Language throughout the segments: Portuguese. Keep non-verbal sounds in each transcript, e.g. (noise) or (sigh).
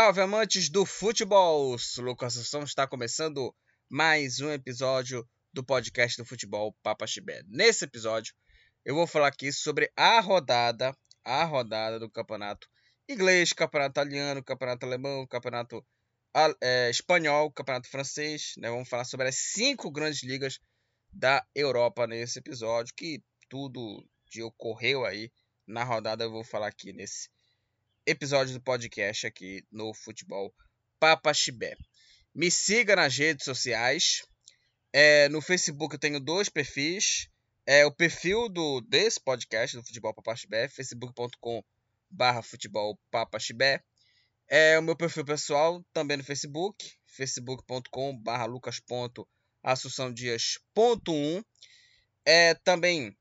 Salve amantes do futebol! Lucas Assunção está começando mais um episódio do podcast do futebol Papa Chibé. Nesse episódio, eu vou falar aqui sobre a rodada, a rodada do campeonato inglês, campeonato italiano, campeonato alemão, campeonato é, espanhol, campeonato francês. Né? Vamos falar sobre as cinco grandes ligas da Europa nesse episódio, que tudo de ocorreu aí na rodada eu vou falar aqui nesse episódio do podcast aqui no Futebol Papa Chibé. Me siga nas redes sociais. É, no Facebook eu tenho dois perfis. É o perfil do desse podcast do Futebol Papa Chibé, facebook.com barra futebol Papa Chibé. É o meu perfil pessoal também no Facebook, facebook.com barra lucas.assunçãodias.1. É, também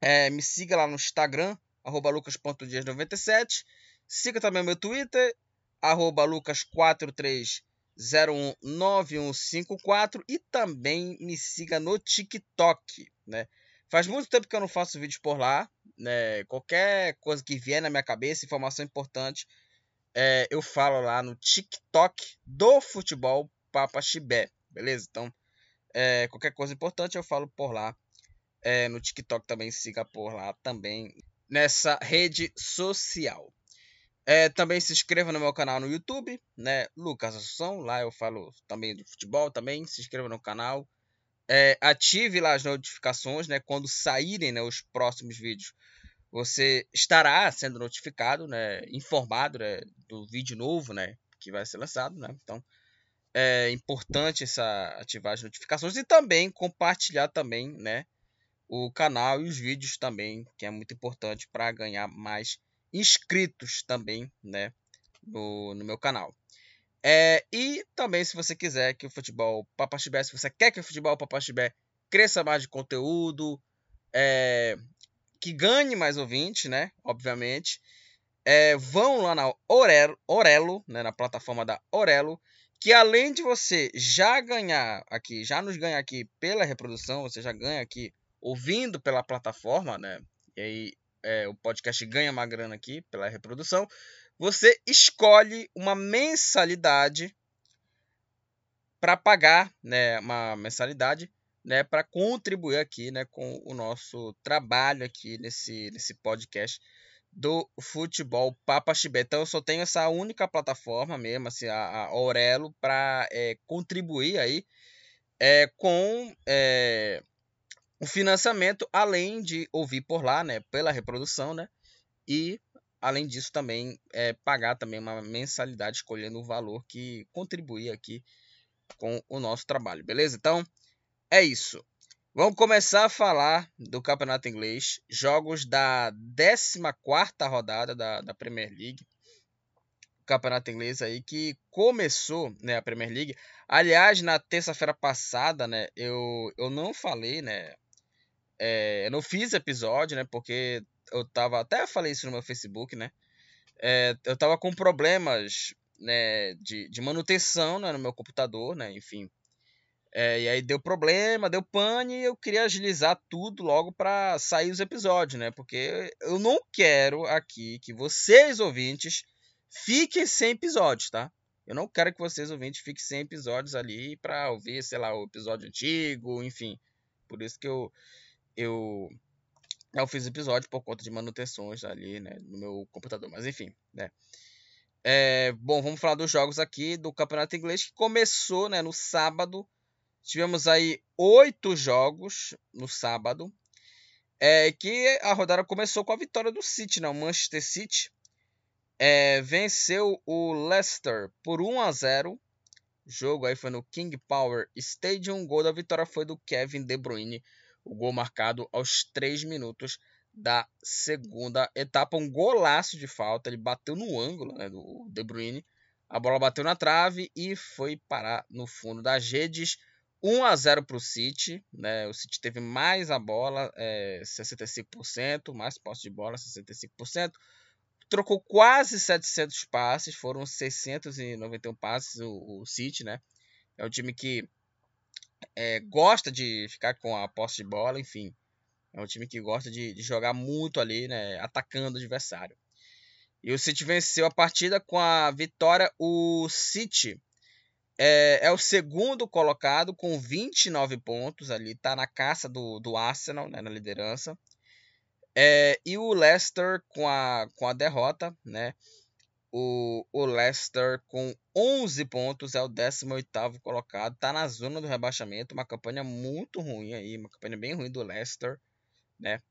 é, me siga lá no Instagram, arroba lucas.dias97. Siga também meu Twitter, arroba lucas43019154 e também me siga no TikTok, né? Faz muito tempo que eu não faço vídeos por lá, né? Qualquer coisa que vier na minha cabeça, informação importante, é, eu falo lá no TikTok do Futebol Papa Chibé, beleza? Então, é, qualquer coisa importante eu falo por lá. É, no TikTok também siga por lá também nessa rede social. É, também se inscreva no meu canal no YouTube, né? Lucas Assunção. Lá eu falo também do futebol também. Se inscreva no canal. É, ative lá as notificações, né? Quando saírem né, os próximos vídeos, você estará sendo notificado, né? Informado né, do vídeo novo, né? Que vai ser lançado, né? Então é importante essa ativar as notificações e também compartilhar também, né? O canal e os vídeos também, que é muito importante para ganhar mais inscritos também, né, no, no meu canal. É, e também, se você quiser que o futebol Papaxibé, se você quer que o futebol Papaxibé cresça mais de conteúdo, é, que ganhe mais ouvintes, né, obviamente, é, vão lá na Orelo né, na plataforma da Orelo, que além de você já ganhar aqui, já nos ganhar aqui pela reprodução, você já ganha aqui ouvindo pela plataforma, né? E aí é, o podcast ganha uma grana aqui pela reprodução, você escolhe uma mensalidade para pagar, né, uma mensalidade, né, para contribuir aqui, né, com o nosso trabalho aqui nesse nesse podcast do futebol Papa Chibé. Então eu só tenho essa única plataforma mesmo, assim, a, Aurelo, para é, contribuir aí é, com é, o financiamento, além de ouvir por lá, né, pela reprodução, né, e além disso também é, pagar também uma mensalidade escolhendo o valor que contribui aqui com o nosso trabalho, beleza? Então é isso. Vamos começar a falar do campeonato inglês, jogos da 14 rodada da, da Premier League. Campeonato inglês aí que começou, né, a Premier League. Aliás, na terça-feira passada, né, eu, eu não falei, né, é, eu não fiz episódio, né? Porque eu tava. Até falei isso no meu Facebook, né? É, eu tava com problemas né, de, de manutenção né, no meu computador, né? Enfim. É, e aí deu problema, deu pane e eu queria agilizar tudo logo para sair os episódios, né? Porque eu não quero aqui que vocês ouvintes fiquem sem episódios, tá? Eu não quero que vocês ouvintes fiquem sem episódios ali para ouvir, sei lá, o episódio antigo, enfim. Por isso que eu eu eu fiz episódio por conta de manutenções ali, né, no meu computador, mas enfim, né. É, bom, vamos falar dos jogos aqui do Campeonato Inglês que começou, né, no sábado. Tivemos aí oito jogos no sábado. É, que a rodada começou com a vitória do City, né? O Manchester City é, venceu o Leicester por 1 a 0. O jogo aí foi no King Power Stadium. O gol da vitória foi do Kevin De Bruyne o gol marcado aos 3 minutos da segunda etapa. Um golaço de falta. Ele bateu no ângulo né, do De Bruyne. A bola bateu na trave e foi parar no fundo das redes. 1 a 0 para o City. Né? O City teve mais a bola, é, 65%, mais posse de bola, 65%. Trocou quase 700 passes, foram 691 passes o, o City, né? É um time que é, gosta de ficar com a posse de bola, enfim. É um time que gosta de, de jogar muito ali, né, atacando o adversário. E o City venceu a partida com a vitória. O City é, é o segundo colocado com 29 pontos ali, tá na caça do, do Arsenal, né, na liderança. É, e o Leicester com a, com a derrota, né? O, o Leicester com 11 pontos é o 18º colocado, tá na zona do rebaixamento, uma campanha muito ruim aí, uma campanha bem ruim do Leicester, né?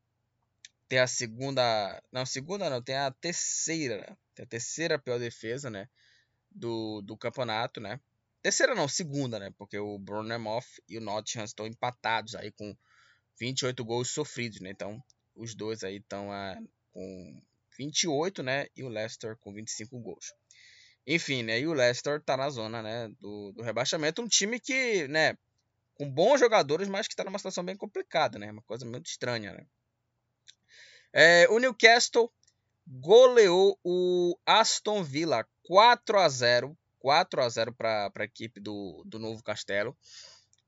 Tem a segunda, não, segunda não, tem a terceira, tem a terceira pior defesa, né, do, do campeonato, né? Terceira não, segunda, né? Porque o Bournemouth e o Nottingham estão empatados aí com 28 gols sofridos, né? Então, os dois aí estão ah, com 28, né? E o Leicester com 25 gols. Enfim, né? E o Leicester tá na zona, né? Do, do rebaixamento. Um time que, né? Com bons jogadores, mas que tá numa situação bem complicada, né? Uma coisa muito estranha, né? É, o Newcastle goleou o Aston Villa 4 a 0 4 a 0 para a equipe do, do Novo Castelo.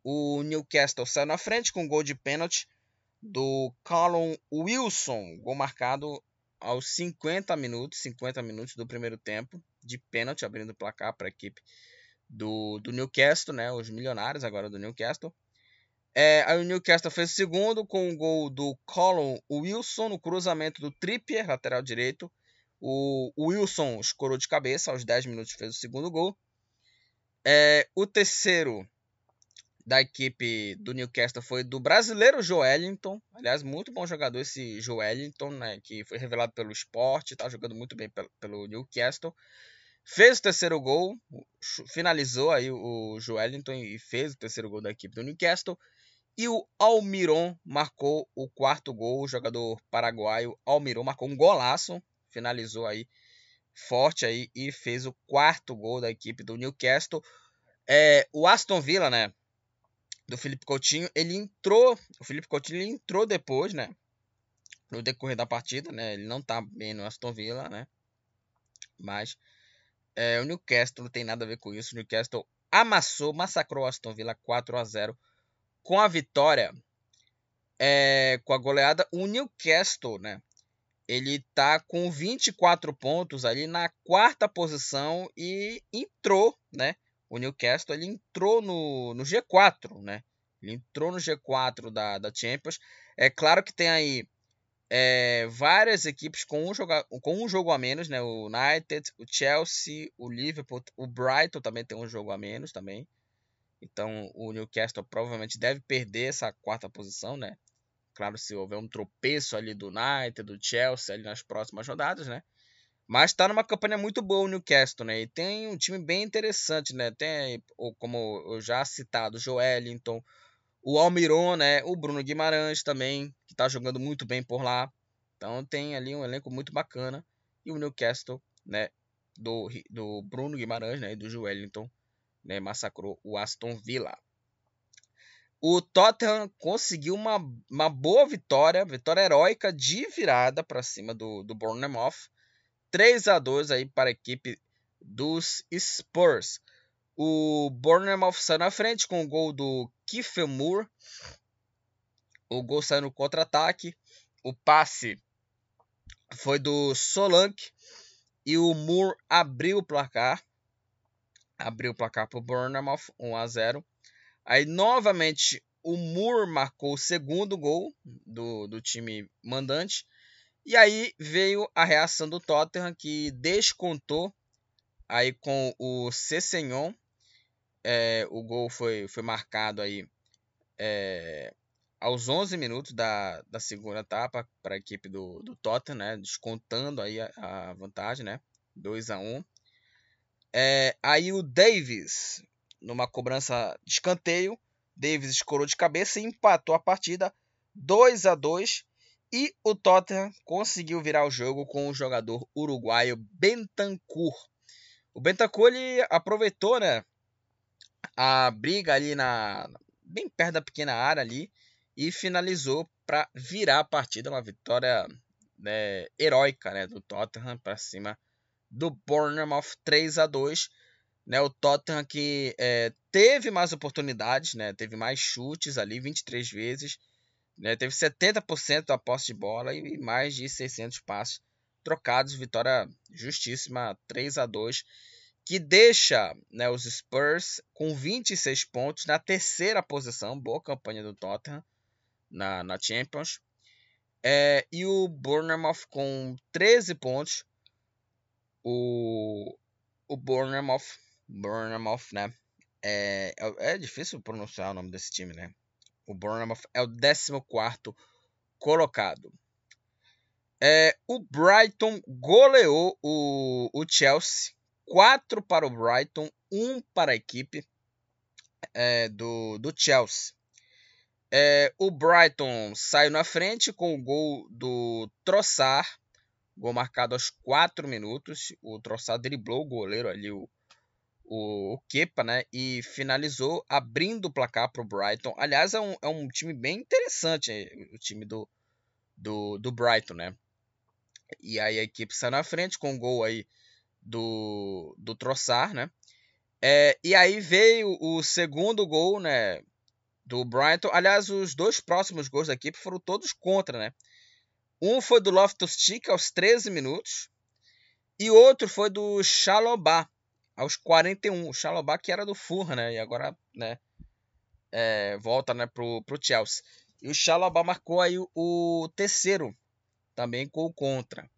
O Newcastle saiu na frente com um gol de pênalti do Callum Wilson, gol marcado aos 50 minutos, 50 minutos do primeiro tempo, de pênalti, abrindo o placar para a equipe do, do Newcastle, né, os milionários agora do Newcastle. É, aí o Newcastle fez o segundo com o gol do Callum Wilson no cruzamento do Trippier, lateral direito, o Wilson escorou de cabeça, aos 10 minutos fez o segundo gol. É, o terceiro da equipe do Newcastle foi do brasileiro Joelinton. Aliás, muito bom jogador esse Joelinton, né, que foi revelado pelo esporte, está jogando muito bem pelo, pelo, Newcastle. Fez o terceiro gol, finalizou aí o Joelinton e fez o terceiro gol da equipe do Newcastle. E o Almiron marcou o quarto gol, o jogador paraguaio Almiron marcou um golaço finalizou aí forte aí e fez o quarto gol da equipe do Newcastle. É, o Aston Villa, né, do Felipe Coutinho, ele entrou, o Felipe Coutinho ele entrou depois, né, no decorrer da partida, né, ele não tá bem no Aston Villa, né, mas é, o Newcastle não tem nada a ver com isso, o Newcastle amassou, massacrou o Aston Villa 4 a 0 com a vitória, é, com a goleada, o Newcastle, né, ele tá com 24 pontos ali na quarta posição e entrou, né? O Newcastle ele entrou no, no G4, né? Ele entrou no G4 da, da Champions. É claro que tem aí é, várias equipes com um, joga, com um jogo a menos, né? O United, o Chelsea, o Liverpool, o Brighton também tem um jogo a menos também. Então o Newcastle provavelmente deve perder essa quarta posição, né? Claro, se houver um tropeço ali do United, do Chelsea ali nas próximas rodadas, né? Mas está numa campanha muito boa o Newcastle, né? E tem um time bem interessante, né? Tem, como eu já citado, o Joelinton, o Almiron, né? O Bruno Guimarães também, que está jogando muito bem por lá. Então tem ali um elenco muito bacana. E o Newcastle, né? Do, do Bruno Guimarães, né? E do Joelinton, né? Massacrou o Aston Villa. O Tottenham conseguiu uma, uma boa vitória, vitória heróica de virada para cima do, do Bournemouth. 3 a 2 aí para a equipe dos Spurs. O Bournemouth saiu na frente com o gol do Kiefer Moore. O gol saiu no contra-ataque. O passe foi do Solanke. E o Moore abriu o placar. Abriu o placar para o Bournemouth, 1 a 0 Aí novamente o Moore marcou o segundo gol do, do time mandante. E aí veio a reação do Tottenham que descontou aí com o Cessenhon. É, o gol foi, foi marcado aí é, aos 11 minutos da, da segunda etapa para a equipe do, do Tottenham, né? descontando aí a, a vantagem, né? 2 a 1 é, Aí o Davis numa cobrança de escanteio. Davis escorou de cabeça e empatou a partida 2 a 2 e o Tottenham conseguiu virar o jogo com o jogador uruguaio Bentancur. O Bentancur ele aproveitou, né, a briga ali na bem perto da pequena área ali e finalizou para virar a partida, uma vitória né, heróica, né, do Tottenham para cima do Bournemouth 3 a 2 né, o Tottenham que é, teve mais oportunidades, né, teve mais chutes ali, 23 vezes, né, teve 70% da posse de bola e mais de 600 passos trocados, vitória justíssima, 3 a 2 que deixa né, os Spurs com 26 pontos na terceira posição, boa campanha do Tottenham na, na Champions. É, e o Bournemouth com 13 pontos. O, o Bournemouth, Bournemouth, né? É, é, é difícil pronunciar o nome desse time, né? O Bournemouth é o 14 colocado. É, o Brighton goleou o, o Chelsea. 4 para o Brighton, 1 para a equipe é, do, do Chelsea. É, o Brighton saiu na frente com o gol do Troçar, gol marcado aos 4 minutos. O Troçar driblou o goleiro ali, o, o, o Kepa, né? E finalizou abrindo o placar para o Brighton. Aliás, é um, é um time bem interessante, o time do, do, do Brighton, né? E aí a equipe sai na frente com o gol aí do, do Troçar, né? É, e aí veio o segundo gol, né? Do Brighton. Aliás, os dois próximos gols da equipe foram todos contra, né? Um foi do Loftus-Cheek aos 13 minutos. E outro foi do Chalobah aos 41. O Chalobah que era do Fulham, né? E agora, né? É, volta, né? Pro, pro Chelsea. E o Chalobah marcou aí o, o terceiro. Também com o contra.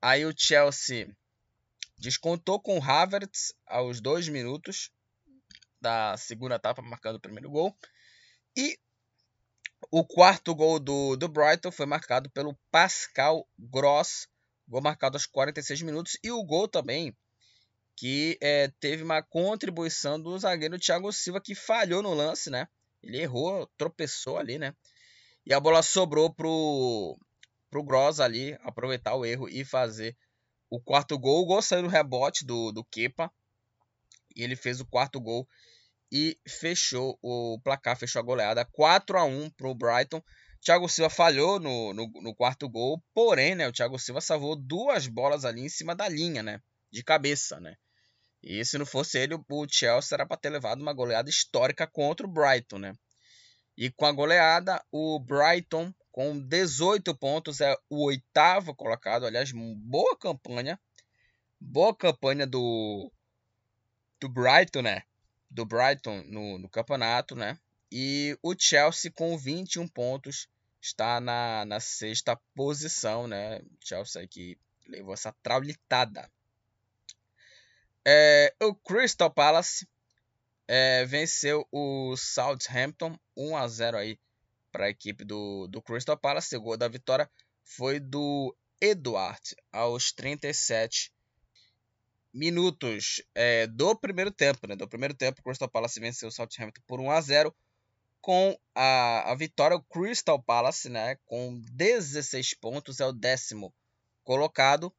Aí o Chelsea Descontou com o Havertz aos dois minutos da segunda etapa, marcando o primeiro gol. E o quarto gol do, do Brighton foi marcado pelo Pascal Gross, gol marcado aos 46 minutos. E o gol também que é, teve uma contribuição do zagueiro Thiago Silva, que falhou no lance, né? Ele errou, tropeçou ali, né? E a bola sobrou pro, pro Gross ali aproveitar o erro e fazer o quarto gol. O gol saiu no rebote do, do Kepa. E ele fez o quarto gol e fechou o placar, fechou a goleada 4 a 1 para o Brighton. Thiago Silva falhou no, no, no, quarto gol, porém, né, o Thiago Silva salvou duas bolas ali em cima da linha, né, de cabeça, né. E se não fosse ele, o Chelsea era para ter levado uma goleada histórica contra o Brighton, né. E com a goleada, o Brighton com 18 pontos, é o oitavo colocado. Aliás, boa campanha. Boa campanha do, do Brighton, né? Do Brighton no, no campeonato, né? E o Chelsea com 21 pontos está na, na sexta posição, né? Chelsea que levou essa traulitada. É, o Crystal Palace é, venceu o Southampton 1 a 0 aí para a equipe do, do Crystal Palace. O gol da vitória foi do Eduard aos 37 minutos é, do primeiro tempo. Né? Do primeiro tempo, o Crystal Palace venceu o Southampton por 1 a 0 com a, a vitória, o Crystal Palace, né, com 16 pontos, é o décimo colocado.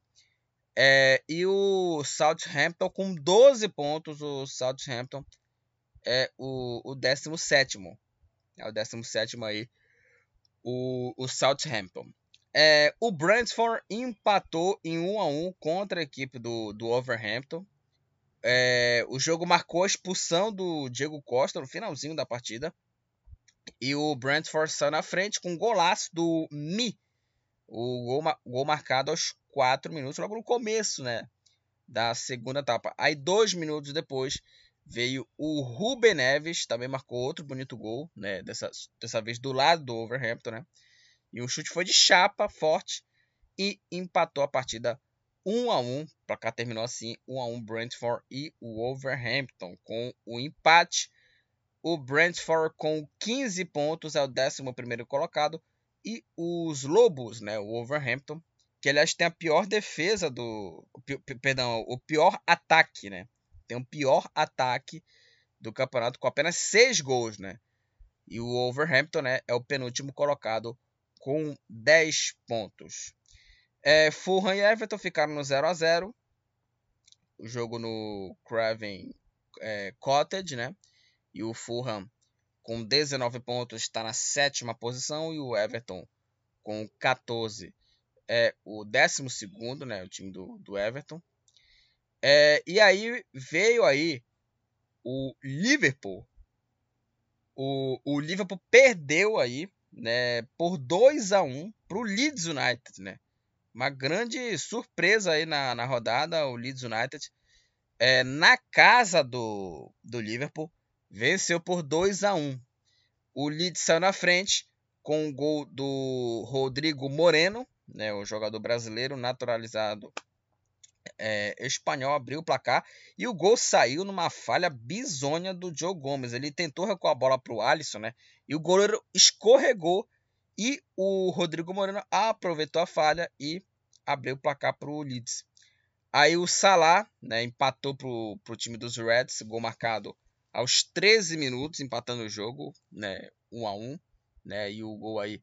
É, e o Southampton com 12 pontos, o Southampton é o, o 17 é o 17 aí, o, o Southampton. É, o Brentford empatou em 1 a 1 contra a equipe do, do Overhampton. É, o jogo marcou a expulsão do Diego Costa no finalzinho da partida. E o Brentford saiu na frente com um golaço do Mi. O gol, gol marcado aos 4 minutos, logo no começo né, da segunda etapa. Aí, dois minutos depois, veio o Ruben Neves, também marcou outro bonito gol, né? Dessa, dessa vez do lado do Overhampton, né? E o chute foi de chapa, forte, e empatou a partida 1 a 1 Para cá terminou assim, 1 a 1 Brentford e o Overhampton. Com o empate, o Brentford com 15 pontos é o 11 colocado. E os Lobos, né? O Overhampton, que aliás tem a pior defesa do. Perdão, o pior ataque, né? tem o pior ataque do campeonato com apenas seis gols, né? E o Overhampton né, é o penúltimo colocado com 10 pontos. É, Fulham e Everton ficaram no 0 a 0 O jogo no Craven é, Cottage, né? E o Fulham com 19 pontos está na sétima posição e o Everton com 14 é o 12 segundo, né? O time do, do Everton. É, e aí veio aí o Liverpool. O, o Liverpool perdeu aí, né, por 2 a 1 para o Leeds United, né? uma grande surpresa aí na, na rodada, o Leeds United. É, na casa do, do Liverpool, venceu por 2 a 1 O Leeds saiu na frente com o gol do Rodrigo Moreno, né, o jogador brasileiro naturalizado é, espanhol, abriu o placar e o gol saiu numa falha bizonha do Joe Gomes. Ele tentou recuar a bola para o Alisson, né? E o goleiro escorregou e o Rodrigo Moreno aproveitou a falha e abriu o placar para o Leeds. Aí o Salah né, empatou para o time dos Reds, gol marcado aos 13 minutos, empatando o jogo, né, 1 a 1 né, e o gol aí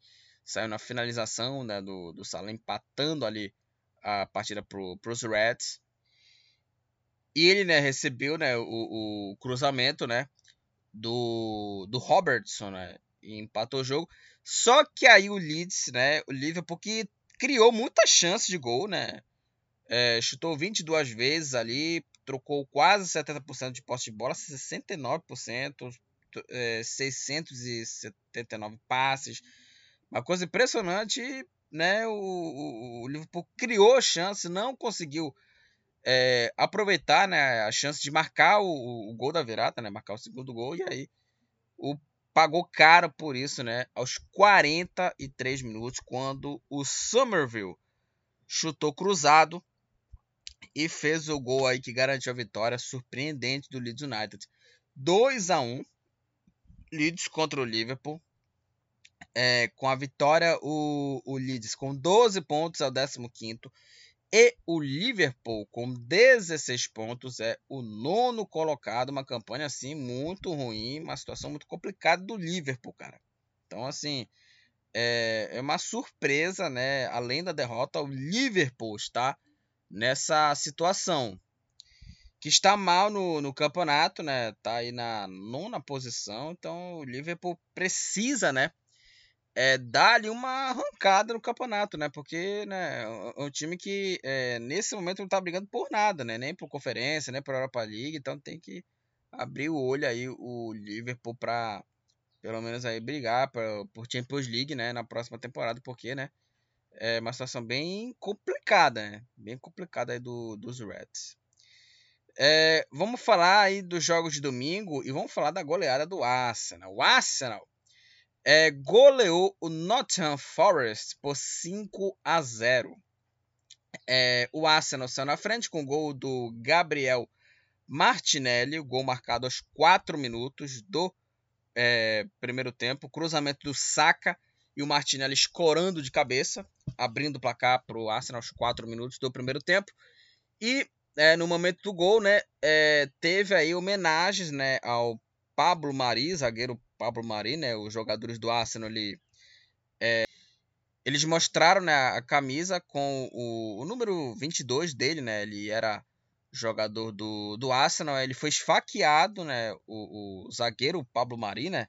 saiu na finalização né, do, do Salah, empatando ali a partida para os Reds. E ele né, recebeu né, o, o cruzamento né, do, do Robertson né, e empatou o jogo. Só que aí o Leeds, né, o Liverpool que criou muitas chances de gol, né? É, chutou 22 vezes ali, trocou quase 70% de posse de bola, 69%, é, 679 passes. Uma coisa impressionante, né? O, o, o Liverpool criou chance, não conseguiu é, aproveitar né, a chance de marcar o, o, gol da virada, né? Marcar o segundo gol, e aí o pagou caro por isso, né? Aos 43 minutos, quando o Somerville chutou cruzado e fez o gol aí que garantiu a vitória surpreendente do Leeds United. 2 a 1 Leeds contra o Liverpool. É, com a vitória, o, o Leeds com 12 pontos é o 15 e o Liverpool, com 16 pontos, é o nono colocado. Uma campanha assim muito ruim, uma situação muito complicada do Liverpool, cara. Então, assim, é, é uma surpresa, né? Além da derrota, o Liverpool está nessa situação. Que está mal no, no campeonato, né? Tá aí na nona posição. Então, o Liverpool precisa, né? É, dar ali uma arrancada no campeonato, né? Porque né, é um time que é, nesse momento não tá brigando por nada, né? Nem por conferência, nem por Europa League, então tem que abrir o olho aí o Liverpool para pelo menos aí brigar pra, por Champions League, né? Na próxima temporada, porque, né? É uma situação bem complicada, né? Bem complicada aí do, dos Reds. É, vamos falar aí dos jogos de domingo e vamos falar da goleada do Arsenal. O Arsenal é, goleou o Nottingham Forest por 5 a 0. É, o Arsenal saiu na frente com o gol do Gabriel Martinelli, o gol marcado aos 4 minutos do é, primeiro tempo. Cruzamento do Saka e o Martinelli escorando de cabeça, abrindo o placar para o Arsenal aos 4 minutos do primeiro tempo. E é, no momento do gol, né, é, teve aí homenagens né, ao Pablo Mari, zagueiro Pablo Mari, né, os jogadores do Arsenal, ele, é, eles mostraram né, a camisa com o, o, número 22 dele, né, ele era jogador do, do Arsenal, ele foi esfaqueado, né, o, o zagueiro Pablo Mari, né,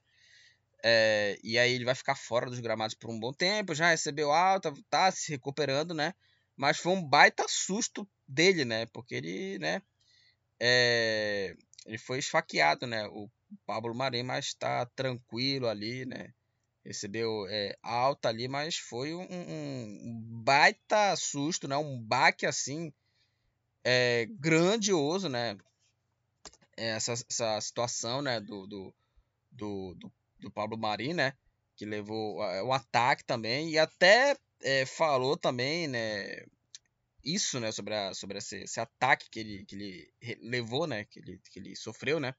é, e aí ele vai ficar fora dos gramados por um bom tempo, já recebeu alta, tá se recuperando, né, mas foi um baita susto dele, né, porque ele, né, é, ele foi esfaqueado, né, o Pablo Marim, mas está tranquilo ali, né? Recebeu é, alta ali, mas foi um, um, baita susto, né? Um baque assim é, grandioso, né? Essa, essa situação, né? Do, do, do, do, do Pablo Marim, né? Que levou o ataque também e até é, falou também, né? Isso, né? Sobre, a, sobre esse, esse ataque que ele, que ele levou, né? Que ele, que ele sofreu, né?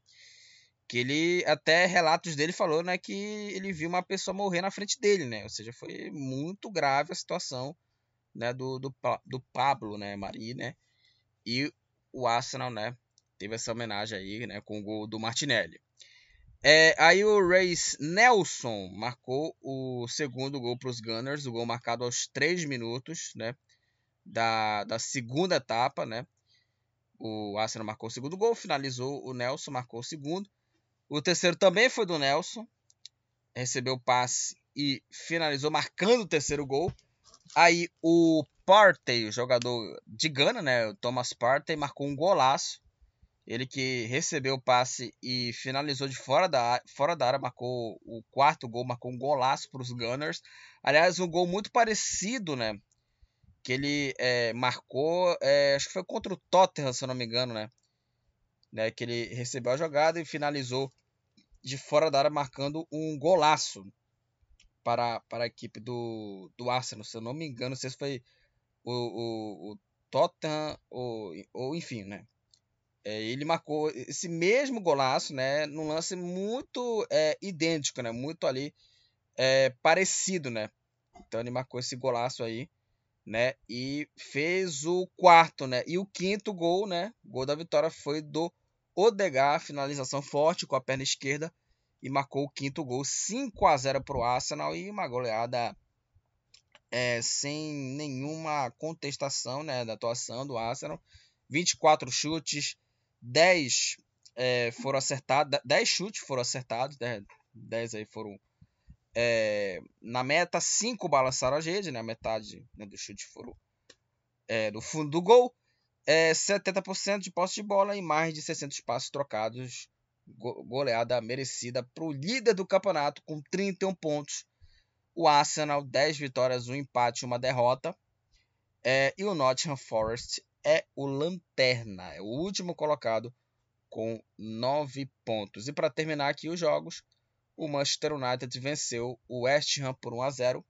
Que ele até relatos dele falou, né, que ele viu uma pessoa morrer na frente dele, né? Ou seja, foi muito grave a situação, né, do, do, do Pablo, né, Mari, né? E o Arsenal, né, teve essa homenagem aí, né, com o gol do Martinelli. É, aí o Reis Nelson marcou o segundo gol para os Gunners, o gol marcado aos 3 minutos, né, da, da segunda etapa, né? O Arsenal marcou o segundo gol, finalizou o Nelson, marcou o segundo. O terceiro também foi do Nelson. Recebeu o passe e finalizou marcando o terceiro gol. Aí o Partey, o jogador de Gana, né, o Thomas Partey, marcou um golaço. Ele que recebeu o passe e finalizou de fora da, fora da área, marcou o quarto gol, marcou um golaço para os Gunners. Aliás, um gol muito parecido, né? que ele é, marcou, é, acho que foi contra o Tottenham, se eu não me engano, né? Né? Que ele recebeu a jogada e finalizou de fora da área, marcando um golaço para, para a equipe do, do Arsenal, se eu não me engano, não sei se foi o, o, o Tottenham ou, ou enfim, né? É, ele marcou esse mesmo golaço, né? Num lance muito é, idêntico, né? Muito ali é, parecido, né? Então ele marcou esse golaço aí, né? E fez o quarto, né? E o quinto gol, né? Gol da vitória foi do Odegar, finalização forte com a perna esquerda e marcou o quinto gol, 5 a 0 para o Arsenal e uma goleada é, sem nenhuma contestação né, da atuação do Arsenal. 24 chutes, 10 é, foram acertados, 10 chutes foram acertados, 10, 10 aí foram é, na meta, 5 balançaram a rede, né, metade né, do chute foram é, do fundo do gol. É, 70% de posse de bola e mais de 600 passos trocados. Goleada merecida para o líder do campeonato com 31 pontos. O Arsenal, 10 vitórias, um empate uma derrota. É, e o Nottingham Forest é o lanterna, é o último colocado com 9 pontos. E para terminar aqui os jogos, o Manchester United venceu o West Ham por 1 a 0.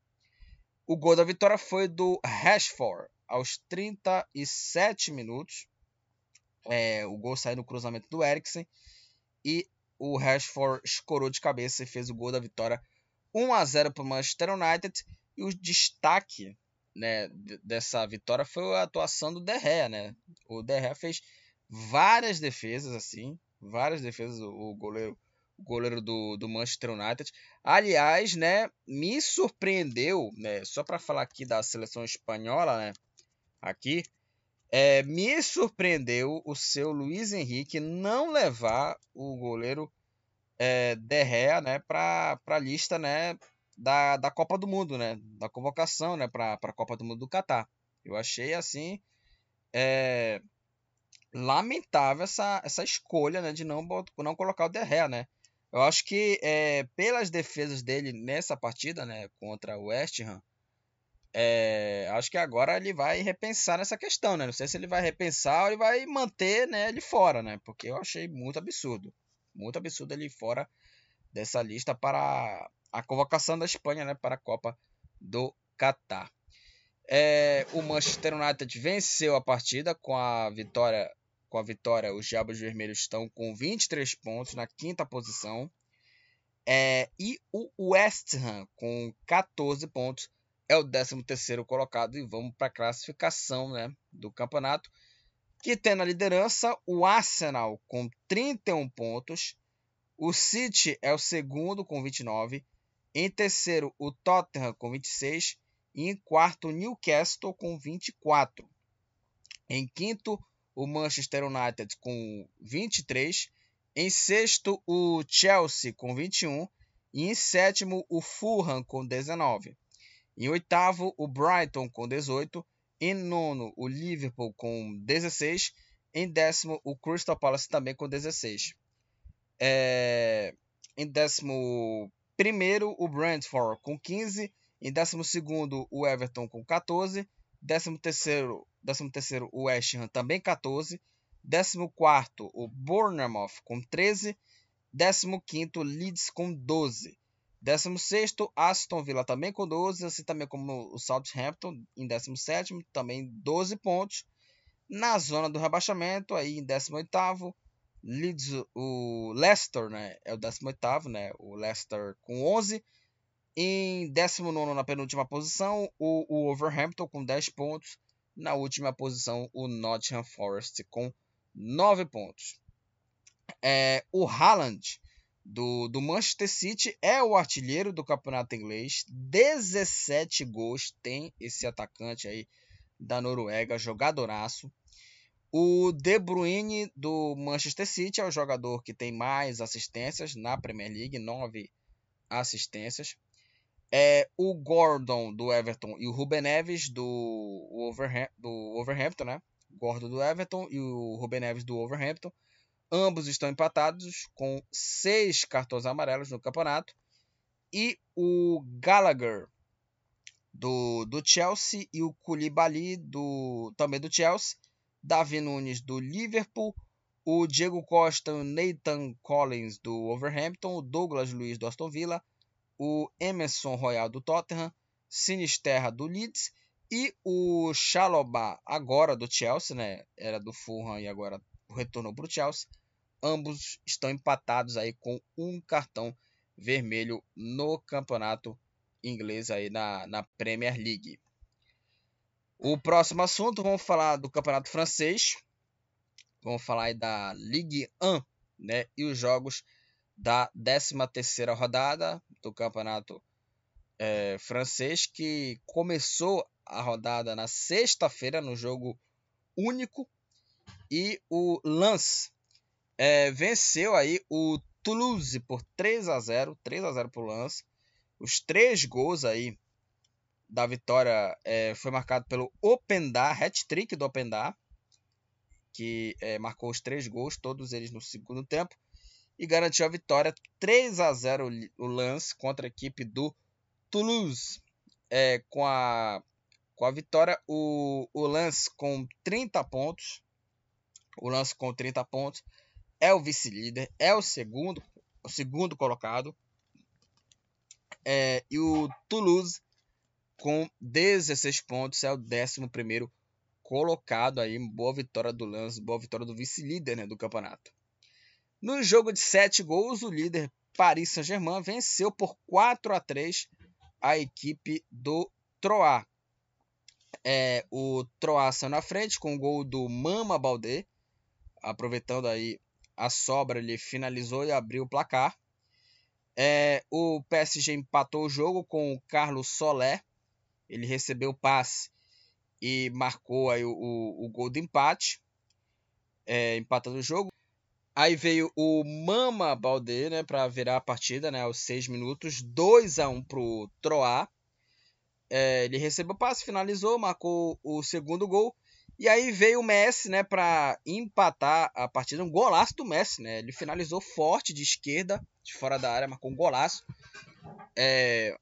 O gol da vitória foi do Rashford aos 37 minutos. É, o gol saiu no cruzamento do Eriksen. E o Rashford escorou de cabeça e fez o gol da vitória 1 a 0 para o Manchester United. E o destaque né, dessa vitória foi a atuação do De Gea, né? O De Gea fez várias defesas assim, várias defesas o goleiro o goleiro do, do Manchester United. Aliás, né, me surpreendeu, né, só para falar aqui da seleção espanhola, né, aqui, é, me surpreendeu o seu Luiz Henrique não levar o goleiro é, De Gea, né, para a lista, né, da, da Copa do Mundo, né, da convocação, né, para a Copa do Mundo do Catar. Eu achei assim é, lamentável essa, essa escolha, né, de não não colocar o De Gea, né. Eu acho que é, pelas defesas dele nessa partida, né, contra o West Ham, é, acho que agora ele vai repensar nessa questão, né? Não sei se ele vai repensar ou ele vai manter né, ele fora, né? Porque eu achei muito absurdo. Muito absurdo ele fora dessa lista para a convocação da Espanha né, para a Copa do Catar. É, o Manchester United venceu a partida com a vitória. Com a vitória, os Diabos Vermelhos estão com 23 pontos na quinta posição. É, e o West Ham com 14 pontos é o 13º colocado e vamos para a classificação né, do campeonato, que tem na liderança o Arsenal com 31 pontos, o City é o segundo com 29, em terceiro o Tottenham com 26 e em quarto o Newcastle com 24. Em quinto o Manchester United com 23, em sexto o Chelsea com 21 e em sétimo o Fulham com 19. Em oitavo, o Brighton com 18. Em nono, o Liverpool com 16. Em décimo, o Crystal Palace também com 16. É... Em décimo primeiro, o Brentford com 15. Em décimo segundo, o Everton com 14. Décimo terceiro, décimo terceiro o West Ham também 14. Décimo quarto, o Bournemouth com 13. Décimo quinto, Leeds com 12. 16 Aston Villa também com 12, assim também como o Southampton em 17 também 12 pontos. Na zona do rebaixamento, aí em 18 Leeds, o Leicester, né, é o 18 né, o Leicester com 11. Em 19 na penúltima posição, o, o Overhampton com 10 pontos. Na última posição, o Nottingham Forest com 9 pontos. É, o Haaland do, do Manchester City, é o artilheiro do campeonato inglês. 17 gols tem esse atacante aí da Noruega, jogadoraço. O De Bruyne do Manchester City é o jogador que tem mais assistências na Premier League, 9 assistências. É o Gordon do Everton e o Ruben Neves do, Overham do Overhampton, né? Gordon do Everton e o Ruben Neves do Overhampton Ambos estão empatados com seis cartões amarelos no campeonato. E o Gallagher do, do Chelsea e o Koulibaly do, também do Chelsea, Davi Nunes do Liverpool, o Diego Costa, o Nathan Collins do Overhampton, o Douglas Luiz do Aston Villa, o Emerson Royal do Tottenham, Sinisterra do Leeds e o Chalobah agora do Chelsea, né? Era do Fulham e agora retornou para o Chelsea. Ambos estão empatados aí com um cartão vermelho no campeonato inglês aí na, na Premier League. O próximo assunto, vamos falar do campeonato francês. Vamos falar aí da Ligue 1, né? E os jogos da 13ª rodada do campeonato é, francês, que começou a rodada na sexta-feira, no jogo único. E o Lens é, venceu aí o Toulouse por 3 a 0 3 a 0 para o Lens. Os três gols aí da vitória é, foi marcado pelo Opendar, hat-trick do Opendar, que é, marcou os três gols, todos eles no segundo tempo, e garantiu a vitória 3 a 0 o Lens contra a equipe do Toulouse. É, com, a, com a vitória, o, o Lens com 30 pontos, o Lens com 30 pontos, é o vice-líder, é o segundo, o segundo colocado, é, e o Toulouse, com 16 pontos, é o 11 colocado aí. Boa vitória do Lance, boa vitória do vice-líder né, do campeonato. No jogo de 7 gols, o líder Paris Saint-Germain venceu por 4 a 3 a equipe do Troyes. É, o Troyes saiu na frente com o gol do Mama Baldé. Aproveitando aí a sobra, ele finalizou e abriu o placar. É, o PSG empatou o jogo com o Carlos Soler. Ele recebeu o passe e marcou aí o, o, o gol de empate, é, empatando o jogo. Aí veio o Mama Baldé, né, para virar a partida, né, aos 6 minutos, 2 a 1 pro Troá. É, ele recebeu o passe, finalizou, marcou o segundo gol. E aí veio o Messi, né, para empatar a partida, um golaço do Messi, né? Ele finalizou forte de esquerda, de fora da área, marcou um golaço, é,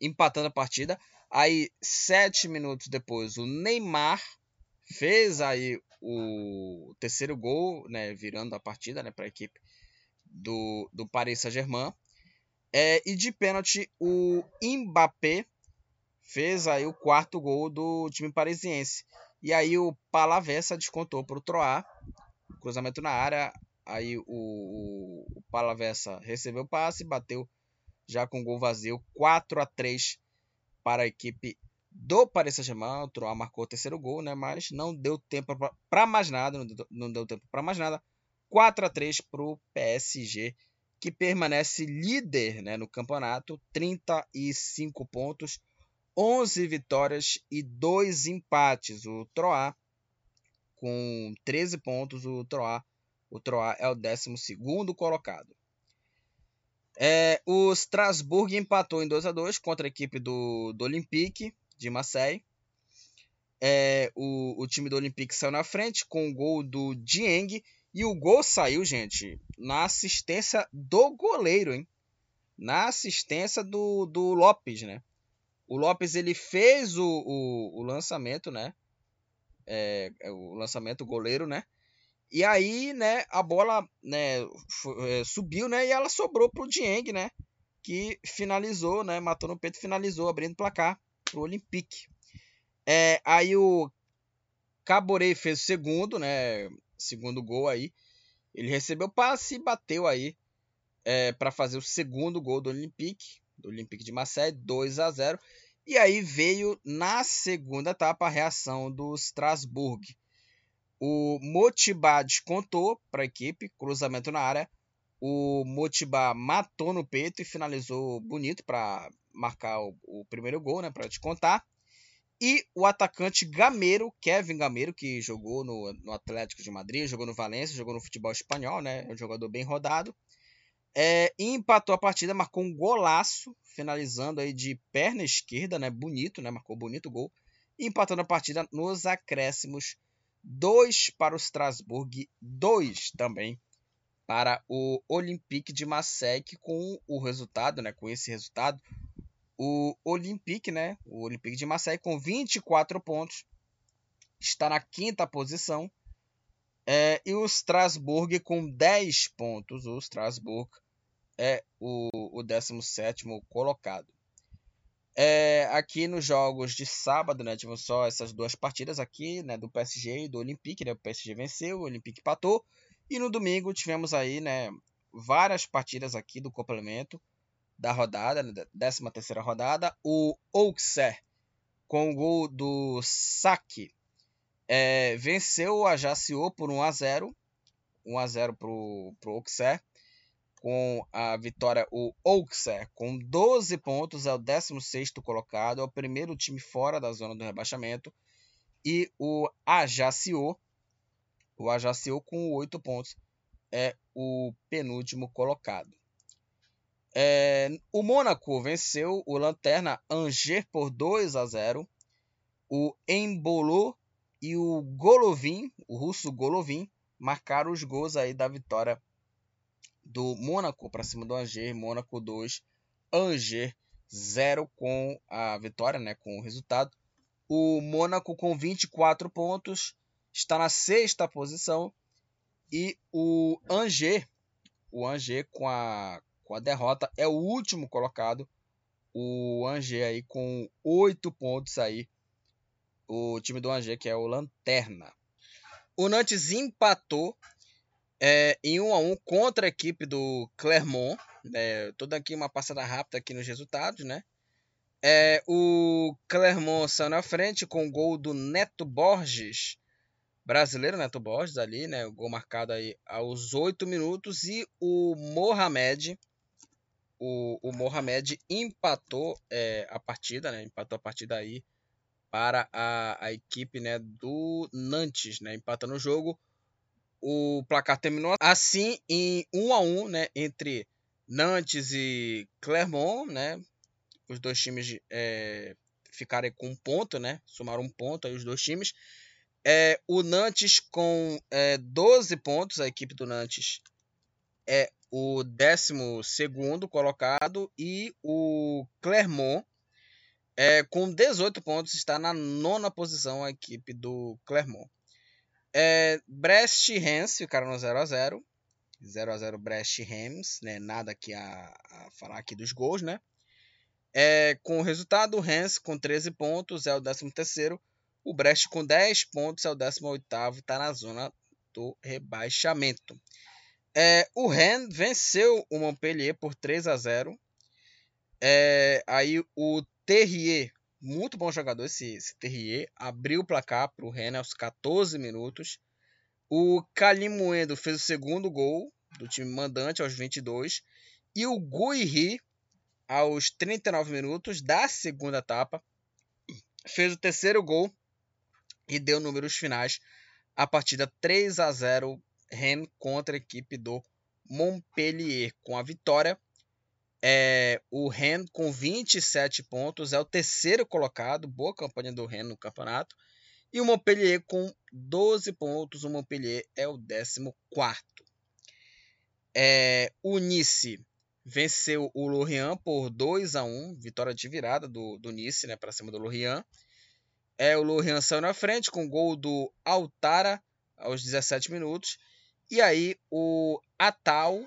empatando a partida. Aí sete minutos depois, o Neymar fez aí o terceiro gol, né, virando a partida, né, para a equipe do, do Paris Saint-Germain. É, e de pênalti, o Mbappé fez aí o quarto gol do time parisiense. E aí o Palavessa descontou para o Troá. Cruzamento na área. Aí o, o, Palavessa recebeu o passe, bateu já com gol vazio. 4 a 3 para a equipe do Paris Saint-Germain. O Troá marcou o terceiro gol, né? Mas não deu tempo para mais nada. Não deu, não deu tempo para mais nada. 4 a 3 para o PSG, que permanece líder né, no campeonato. 35 pontos 11 vitórias e 2 empates. O Troá com 13 pontos, o Troá, o Troá é o 12 colocado. É, o Strasbourg empatou em 2 a 2 contra a equipe do, do Olympique de Marseille. É, o, o time do Olympique saiu na frente com o gol do Dieng. E o gol saiu, gente, na assistência do goleiro, hein? Na assistência do, do Lopes, né? O Lopes ele fez o, o, o lançamento, né? É, é o lançamento, o goleiro, né? E aí, né, a bola né, é, subiu, né? E ela sobrou pro Dieng, né? Que finalizou, né? Matou no peito, finalizou, abrindo o placar pro Olympique. É, aí o Caboré fez o segundo, né? Segundo gol aí. Ele recebeu passe e bateu aí é, para fazer o segundo gol do Olympique do Olympique de Marseille, 2 a 0. E aí veio na segunda etapa a reação do Strasbourg. O Motibá descontou para a equipe, cruzamento na área. O Motibá matou no peito e finalizou bonito para marcar o, o, primeiro gol, né, para descontar. E o atacante Gameiro, Kevin Gameiro, que jogou no, no Atlético de Madrid, jogou no Valência, jogou no futebol espanhol, né, é um jogador bem rodado. É, empatou a partida, marcou um golaço, finalizando aí de perna esquerda, né? Bonito, né? Marcou bonito gol. Empatando a partida nos acréscimos. 2 para o Strasbourg, 2 também para o Olympique de Marseille, com o resultado, né, com esse resultado, O Olympique, né? O Olympique de Marseille com 24 pontos está na quinta posição. É, e o Strasbourg com 10 pontos. O Strasbourg é o, o 17 colocado. É, aqui nos jogos de sábado, né, tivemos só essas duas partidas aqui, né, do PSG e do Olympique, né, o PSG venceu, o Olympique empatou, e no domingo tivemos aí, né, várias partidas aqui do complemento da rodada, né, 13 terceira rodada, o Auxerre com o gol do Saki é, venceu o Ajaccio por 1 a 0 1 a 0 para o Auxerre com a vitória, o Auxerre, com 12 pontos, é o 16º colocado, é o primeiro time fora da zona do rebaixamento. E o Ajaccio, o Ajaccio com 8 pontos, é o penúltimo colocado. É, o Mônaco venceu o Lanterna Angers por 2 a 0. O Embolo e o Golovin, o russo Golovin, marcaram os gols aí da vitória do Mônaco para cima do Angers, Mônaco 2, Angers 0 com a vitória, né, com o resultado. O Mônaco com 24 pontos está na sexta posição e o Angers, o Angers com a com a derrota é o último colocado. O Angers aí com 8 pontos aí. O time do Angers que é o Lanterna. O Nantes empatou é, em 1 a 1 contra a equipe do Clermont. É, dando aqui uma passada rápida aqui nos resultados, né? É, o Clermont saiu na frente com o gol do Neto Borges, brasileiro Neto Borges ali, né? O gol marcado aí aos 8 minutos e o Mohamed, o, o Mohamed empatou é, a partida, né? Empatou a partida aí para a, a equipe, né, do Nantes, né? Empatando o jogo o placar terminou assim em 1 a 1 né, entre Nantes e Clermont, né? Os dois times é, ficaram com um ponto, né? Somaram um ponto aí os dois times. É, o Nantes com é, 12 pontos, a equipe do Nantes é o 12 colocado e o Clermont é, com 18 pontos está na nona posição a equipe do Clermont. É, Brest e ficaram no 0x0. 0x0 Brest e né? Nada aqui a, a, falar aqui dos gols, né? É, com o resultado, o com 13 pontos é o 13º. O Brest com 10 pontos é o 18º, está na zona do rebaixamento. É, o Rennes venceu o Montpellier por 3 a 0. É, aí o Terrier muito bom jogador esse, esse Terrier. Abriu o placar para o Rennes aos 14 minutos. O Calimoendo fez o segundo gol do time mandante aos 22. E o Guiri, aos 39 minutos da segunda etapa, fez o terceiro gol e deu números finais. A partida 3 a 0 Rennes contra a equipe do Montpellier. Com a vitória, é, o Ren com 27 pontos é o terceiro colocado, boa campanha do Ren no campeonato. E o Montpellier com 12 pontos, o Montpellier é o 14. É, o Nice venceu o Lorient por 2 a 1 vitória de virada do, do Nice né, para cima do Lorient. É, o Lorient saiu na frente com gol do Altara aos 17 minutos. E aí o Atal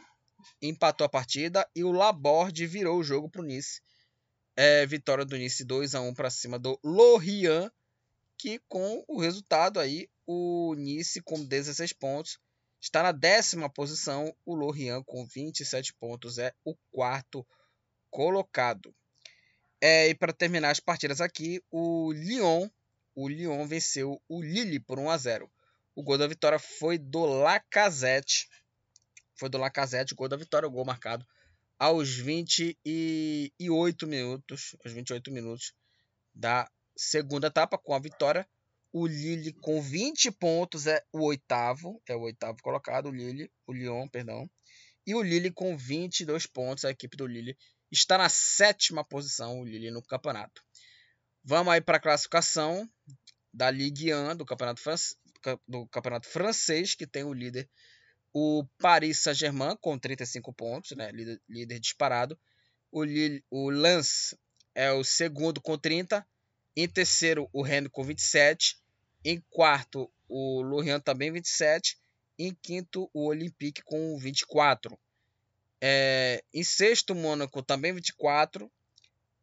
empatou a partida e o Laborde virou o jogo para o Nice. É, vitória do Nice 2 a 1 para cima do Lorient, que com o resultado aí o Nice com 16 pontos está na décima posição, o Lorient com 27 pontos é o quarto colocado. É, e para terminar as partidas aqui, o Lyon, o Lyon venceu o Lille por 1 a 0. O gol da vitória foi do Lacazette foi do Lacazette, gol da vitória, o gol marcado aos 28 minutos, aos 28 minutos da segunda etapa com a vitória. O Lille com 20 pontos é o oitavo, é o oitavo colocado, o Lille, o Lyon, perdão. E o Lille com 22 pontos, a equipe do Lille está na sétima posição, o Lille no campeonato. Vamos aí para a classificação da Ligue 1 do campeonato, do campeonato francês, que tem o líder o Paris Saint-Germain com 35 pontos, né, líder, líder disparado. O, Lille, o Lens é o segundo com 30. Em terceiro, o Rennes com 27. Em quarto, o Lorient também 27. Em quinto, o Olympique com 24. É, em sexto, o Mônaco também 24.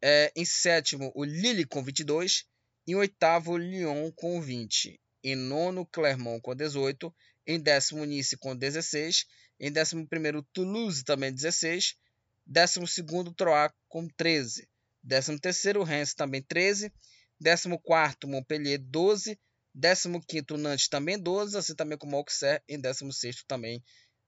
É, em sétimo, o Lille com 22. Em oitavo, o Lyon com 20. Em nono, Clermont com 18. Em décimo, Nice com 16. Em décimo primeiro, Toulouse também 16. Décimo segundo, Troyes com 13. Décimo terceiro, Reims também 13. Décimo quarto, Montpellier 12. Décimo quinto, Nantes também 12. Assim também como Auxerre em décimo sexto também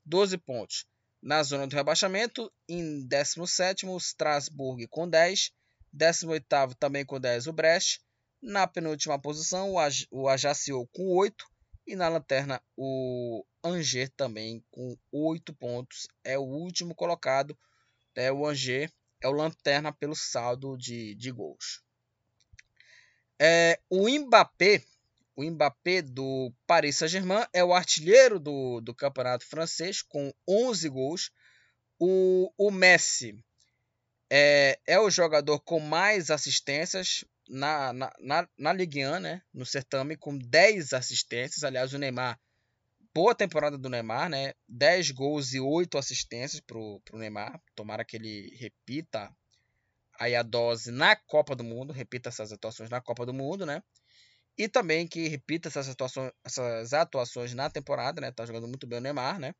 12 pontos. Na zona do rebaixamento, em 17 Strasbourg com 10. 18 também com 10 o Brest. Na penúltima posição, o Ajaccio com 8. E na lanterna, o Angers também com 8 pontos. É o último colocado. É o Angers é o lanterna pelo saldo de, de gols. É, o Mbappé, o Mbappé do Paris Saint-Germain é o artilheiro do, do campeonato francês com 11 gols. O, o Messi é, é o jogador com mais assistências na, na, na, na Ligue 1, né? No certame, com 10 assistências. Aliás, o Neymar, boa temporada do Neymar, né? 10 gols e 8 assistências pro, pro Neymar. Tomara que ele repita aí a dose na Copa do Mundo, repita essas atuações na Copa do Mundo, né? E também que repita essas atuações, essas atuações na temporada, né? Tá jogando muito bem o Neymar, né?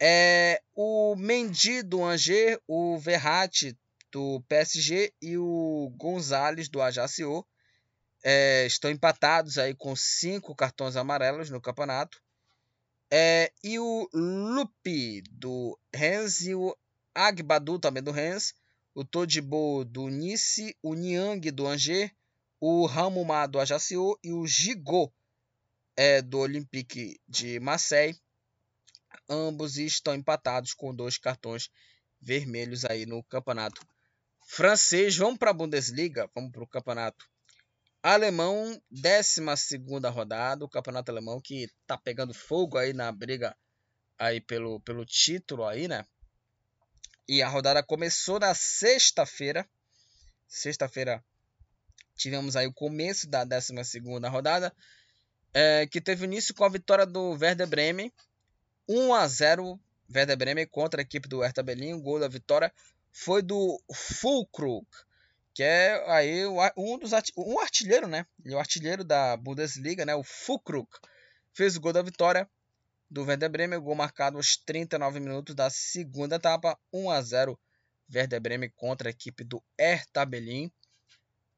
É, o Mendy do Angers, o Verratti do PSG e o Gonzalez do Ajaccio é, estão empatados aí com cinco cartões amarelos no campeonato. É, e o Lupi do Rennes e o Agbadu também do Rennes, o Todibo do Nice, o Niang do Angers, o Ramuma do Ajaccio e o Gigot é, do Olympique de Marseille ambos estão empatados com dois cartões vermelhos aí no campeonato francês. Vamos para a Bundesliga, vamos para o campeonato alemão, 12 rodada, o campeonato alemão que está pegando fogo aí na briga aí pelo, pelo título aí, né? E a rodada começou na sexta-feira. Sexta-feira tivemos aí o começo da 12 rodada, é, que teve início com a vitória do Werder Bremen 1 a 0 Werder Bremen contra a equipe do Hertha Berlim. O gol da vitória foi do Fulkrug, que é aí um dos um artilheiro, né? Ele é o artilheiro da Bundesliga, né? O Fulkrug fez o gol da vitória do Werder Bremen, gol marcado aos 39 minutos da segunda etapa, 1 a 0 Werder Bremen contra a equipe do Hertha Berlim.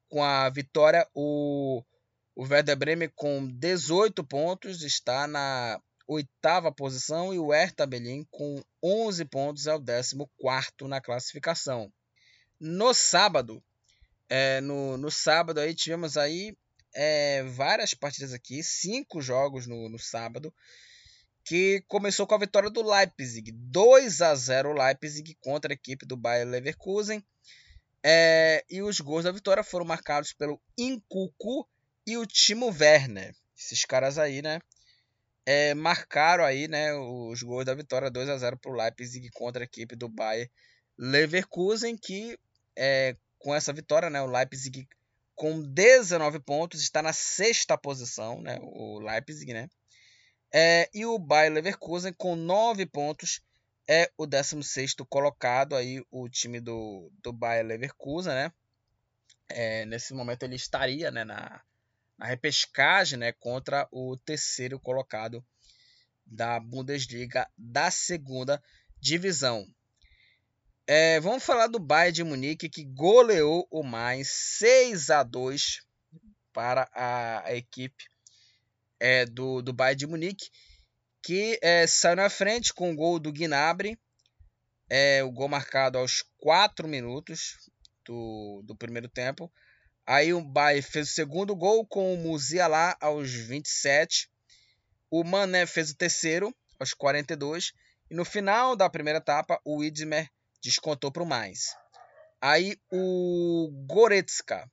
Com a vitória, o, o Werder Bremen com 18 pontos está na oitava posição e o Hertha Berlim com 11 pontos é o 14 na classificação. No sábado, é, no, no sábado aí tivemos aí é, várias partidas aqui, cinco jogos no, no sábado, que começou com a vitória do Leipzig, 2 a 0 Leipzig contra a equipe do Bayer Leverkusen. É, e os gols da vitória foram marcados pelo Incucu e o Timo Werner. Esses caras aí, né? É, marcaram aí, né, os gols da vitória 2 a 0 para o Leipzig contra a equipe do Bayer Leverkusen, que é, com essa vitória, né, o Leipzig com 19 pontos está na sexta posição, né, o Leipzig, né, é, e o Bayer Leverkusen com 9 pontos é o 16 colocado aí o time do, do Bayer Leverkusen, né, é, nesse momento ele estaria, né, na na repescagem né, contra o terceiro colocado da Bundesliga da segunda divisão. É, vamos falar do Bayern de Munique que goleou o mais 6 a 2 para a, a equipe é, do, do Bayern de Munique que é, saiu na frente com o gol do Gnabry, é, o gol marcado aos 4 minutos do, do primeiro tempo. Aí o Bayern fez o segundo gol com o Musiala aos 27. O Mané fez o terceiro aos 42. E no final da primeira etapa, o Widmer descontou para o mais. Aí o Goretzka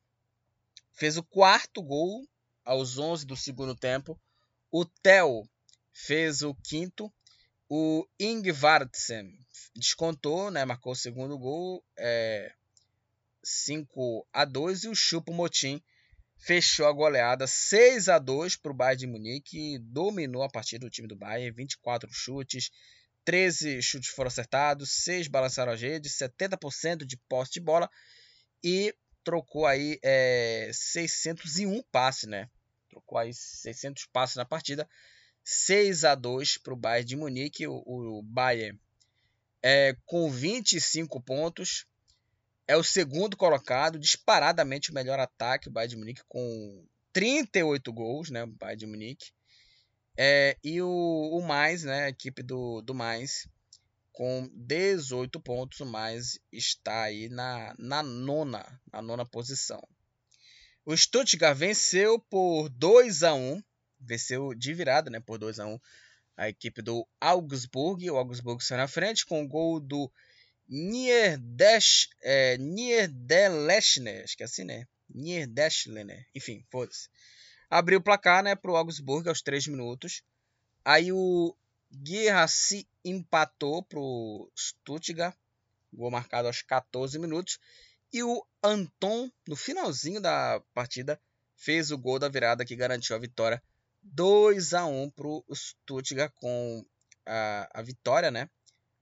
fez o quarto gol aos 11 do segundo tempo. O Theo fez o quinto. O Ingvartsen descontou, né, marcou o segundo gol. É, 5 a 2 e o Chupo Motim fechou a goleada 6 a 2 para o Bayern de Munique, dominou a partida do time do Bayern, 24 chutes, 13 chutes foram acertados, 6 balançaram as redes, 70% de posse de bola e trocou aí é, 601 passes, né? Trocou aí 600 passes na partida, 6 a 2 para o Bayern de Munique, o, o Bayern é, com 25 pontos, é o segundo colocado, disparadamente o melhor ataque, o Bayern de Munique com 38 gols, né, o Bayern de Munique. É, e o, o mais, né, a equipe do, do mais, com 18 pontos, o mais está aí na, na nona, na nona posição. O Stuttgart venceu por 2 a 1 venceu de virada, né, por 2 a 1 a equipe do Augsburg. O Augsburg saiu na frente com o gol do Niederdesch, é, Niederdeschner, acho que é assim, né? Niederdeschner, enfim, foda-se. Abriu o placar, né, pro Augsburg aos 3 minutos. Aí o Guirassi empatou pro Stuttgart, gol marcado aos 14 minutos. E o Anton, no finalzinho da partida, fez o gol da virada que garantiu a vitória 2 a 1 pro Stuttgart com a, a vitória, né?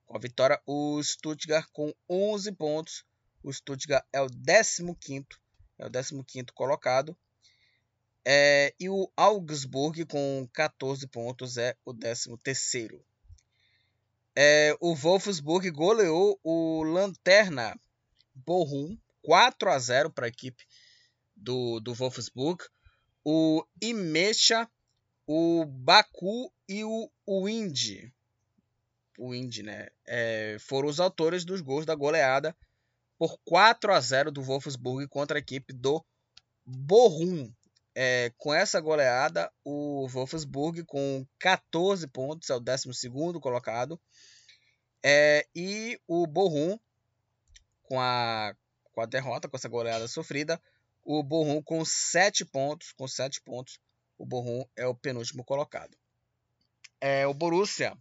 Com a vitória, o Stuttgart com 11 pontos. O Stuttgart é o 15 é o 15 colocado. É, e o Augsburg com 14 pontos é o 13 terceiro. É, o Wolfsburg goleou o Lanterna Bochum 4 a 0 para a equipe do, do Wolfsburg. O Imecha, o Baku e o Wind o Indy, né? É, foram os autores dos gols da goleada por 4 a 0 do Wolfsburg contra a equipe do Bochum. É, com essa goleada, o Wolfsburg com 14 pontos é o 12 colocado. É, e o Bochum, com a, com a derrota, com essa goleada sofrida, o Bochum com 7 pontos, com 7 pontos, o Bochum é o penúltimo colocado. É, o Borussia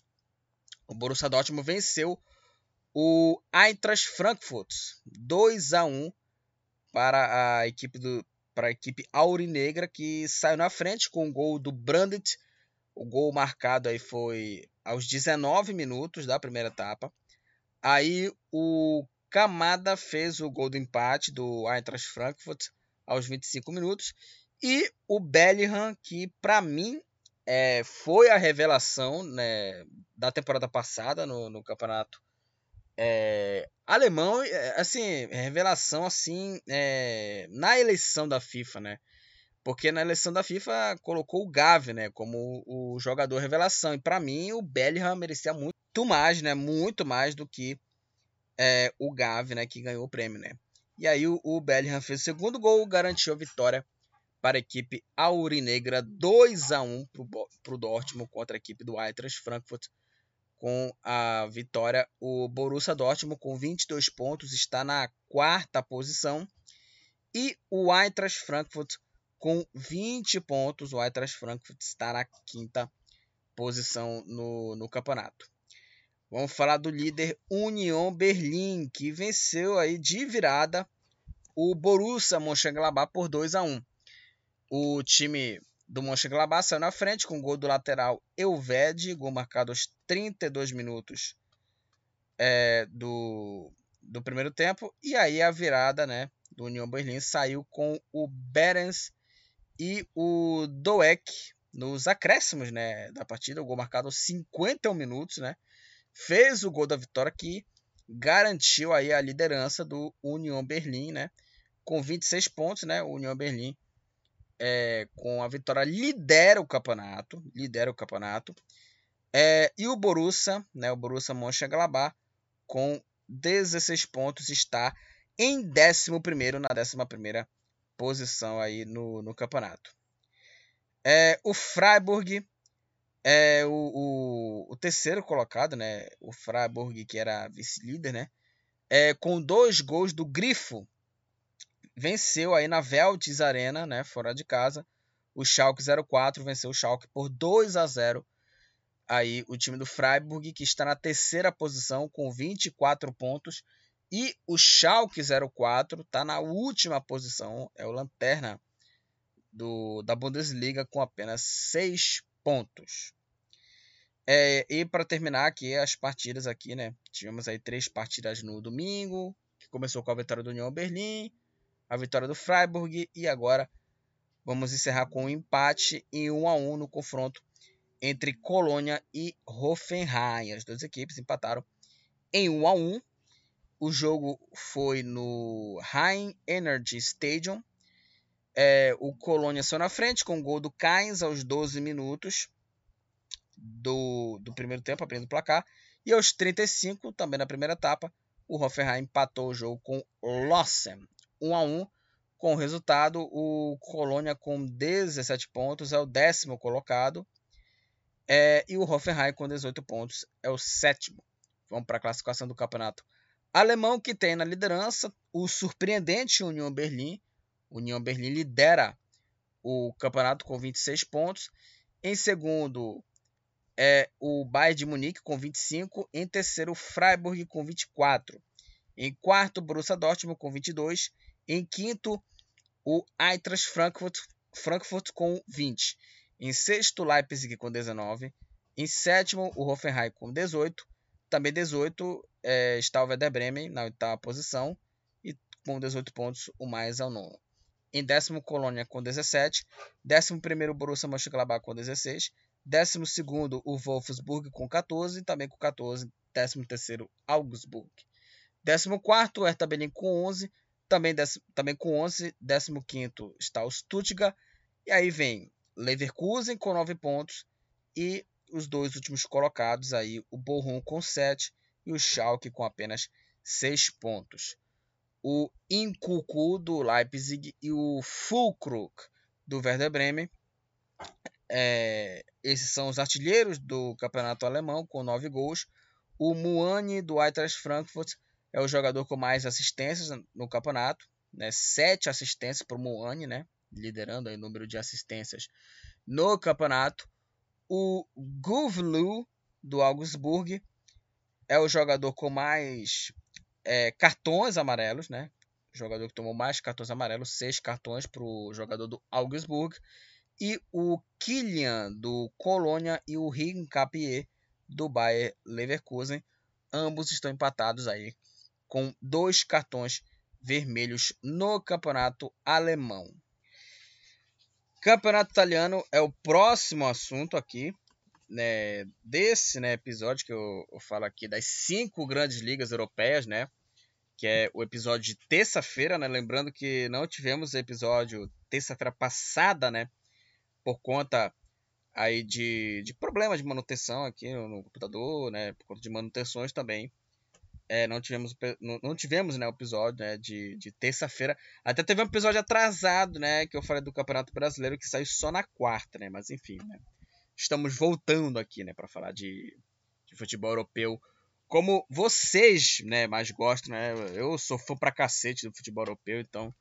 o Borussia Dortmund venceu o Eintracht Frankfurt 2 a 1 para a equipe do para a equipe aurinegra que saiu na frente com o gol do Brandt. O gol marcado aí foi aos 19 minutos da primeira etapa. Aí o Kamada fez o gol do empate do Eintracht Frankfurt aos 25 minutos e o Bellingham que para mim é, foi a revelação né, da temporada passada no, no campeonato é, alemão, é, assim, revelação assim é, na eleição da FIFA, né? Porque na eleição da FIFA colocou o Gavi, né, como o, o jogador revelação. E para mim o Bellingham merecia muito mais, né, muito mais do que é, o Gavi, né, que ganhou o prêmio, né? E aí o, o Bellingham fez o segundo gol, garantiu a vitória para a equipe aurinegra 2 a 1 para o Dortmund contra a equipe do Eintracht Frankfurt. Com a vitória, o Borussia Dortmund com 22 pontos está na quarta posição e o Eintracht Frankfurt com 20 pontos. O Eintracht Frankfurt está na quinta posição no, no campeonato. Vamos falar do líder Union Berlim, que venceu aí de virada o Borussia Mönchengladbach por 2 a 1. O time do Mönchengladbach saiu na frente com o gol do lateral Elved, gol marcado aos 32 minutos é, do, do primeiro tempo. E aí a virada né, do União Berlim saiu com o Berens e o Doek nos acréscimos né, da partida. O gol marcado aos 51 minutos. Né, fez o gol da vitória que garantiu aí a liderança do União Berlim. Né, com 26 pontos. Né, o União Berlim é, com a vitória lidera o campeonato, lidera o campeonato. É, e o Borussia, né, o Borussia Mönchengladbach, com 16 pontos, está em 11 na 11 posição aí no, no campeonato. É, o Freiburg é o, o, o, terceiro colocado, né? O Freiburg, que era vice-líder, né? É, com dois gols do Grifo, venceu aí na Veltes Arena, né, fora de casa. O Schalke 04 venceu o Schalke por 2 a 0. Aí o time do Freiburg, que está na terceira posição com 24 pontos, E o Schalke 04 está na última posição, é o lanterna do, da Bundesliga com apenas 6 pontos. É, e para terminar aqui as partidas aqui, né? Tivemos aí três partidas no domingo, que começou com a vitória do União Berlim, a vitória do Freiburg e agora vamos encerrar com um empate em 1 a 1 no confronto entre Colônia e Hoffenheim. As duas equipes empataram em 1 a 1. O jogo foi no Rhein Energy Stadium é, o Colônia saiu na frente com o gol do Kainz aos 12 minutos do, do primeiro tempo, abrindo o placar. E aos 35, também na primeira etapa, o Hoffenheim empatou o jogo com Lossen. 1 a 1 com o resultado, o Colônia com 17 pontos é o décimo colocado. É, e o Hoffenheim com 18 pontos é o sétimo. Vamos para a classificação do campeonato alemão, que tem na liderança o surpreendente Union Berlim, União Berlim lidera o campeonato com 26 pontos. Em segundo é o Bayern de Munique com 25. Em terceiro, Freiburg com 24. Em quarto, Borussia Dortmund com 22. Em quinto, o Eintracht Frankfurt, Frankfurt com 20. Em sexto, Leipzig com 19. Em sétimo, o Hoffenheim com 18. Também 18 é, está o Werder Bremen na oitava posição. E com 18 pontos, o mais é o nono. Em décimo, Colônia com 17. Décimo primeiro, Borussia Mönchengladbach com 16. Décimo segundo, o Wolfsburg com 14. Também com 14. Décimo terceiro, Augsburg. Décimo quarto, Hertha Berlin com 11. Também, também com 11. Décimo quinto está o Stuttgart. E aí vem Leverkusen com 9 pontos. E os dois últimos colocados aí, o Bochum com 7 e o Schalke com apenas 6 pontos o Incucu do Leipzig e o Fulkrug do Werder Bremen. É, esses são os artilheiros do campeonato alemão com nove gols. O Muani do Eintracht Frankfurt é o jogador com mais assistências no campeonato, né? Sete assistências para o Muani, né? Liderando o número de assistências no campeonato. O Guvlu do Augsburg é o jogador com mais é, cartões amarelos, né? O jogador que tomou mais cartões amarelos, seis cartões para o jogador do Augsburg. E o Kylian do Colônia e o Rincapié do Bayer Leverkusen. Ambos estão empatados aí com dois cartões vermelhos no campeonato alemão. Campeonato italiano é o próximo assunto aqui né, desse né, episódio que eu, eu falo aqui das cinco grandes ligas europeias, né? Que é o episódio de terça-feira, né? Lembrando que não tivemos episódio terça-feira passada, né? Por conta aí de, de problemas de manutenção aqui no, no computador, né? Por conta de manutenções também. É, não tivemos, não, tivemos né, o episódio né, de, de terça-feira. Até teve um episódio atrasado, né? Que eu falei do Campeonato Brasileiro que saiu só na quarta, né? Mas enfim, né? estamos voltando aqui, né, para falar de, de, futebol europeu. Como vocês, né, mais gostam, né? Eu sou fã pra cacete do futebol europeu, então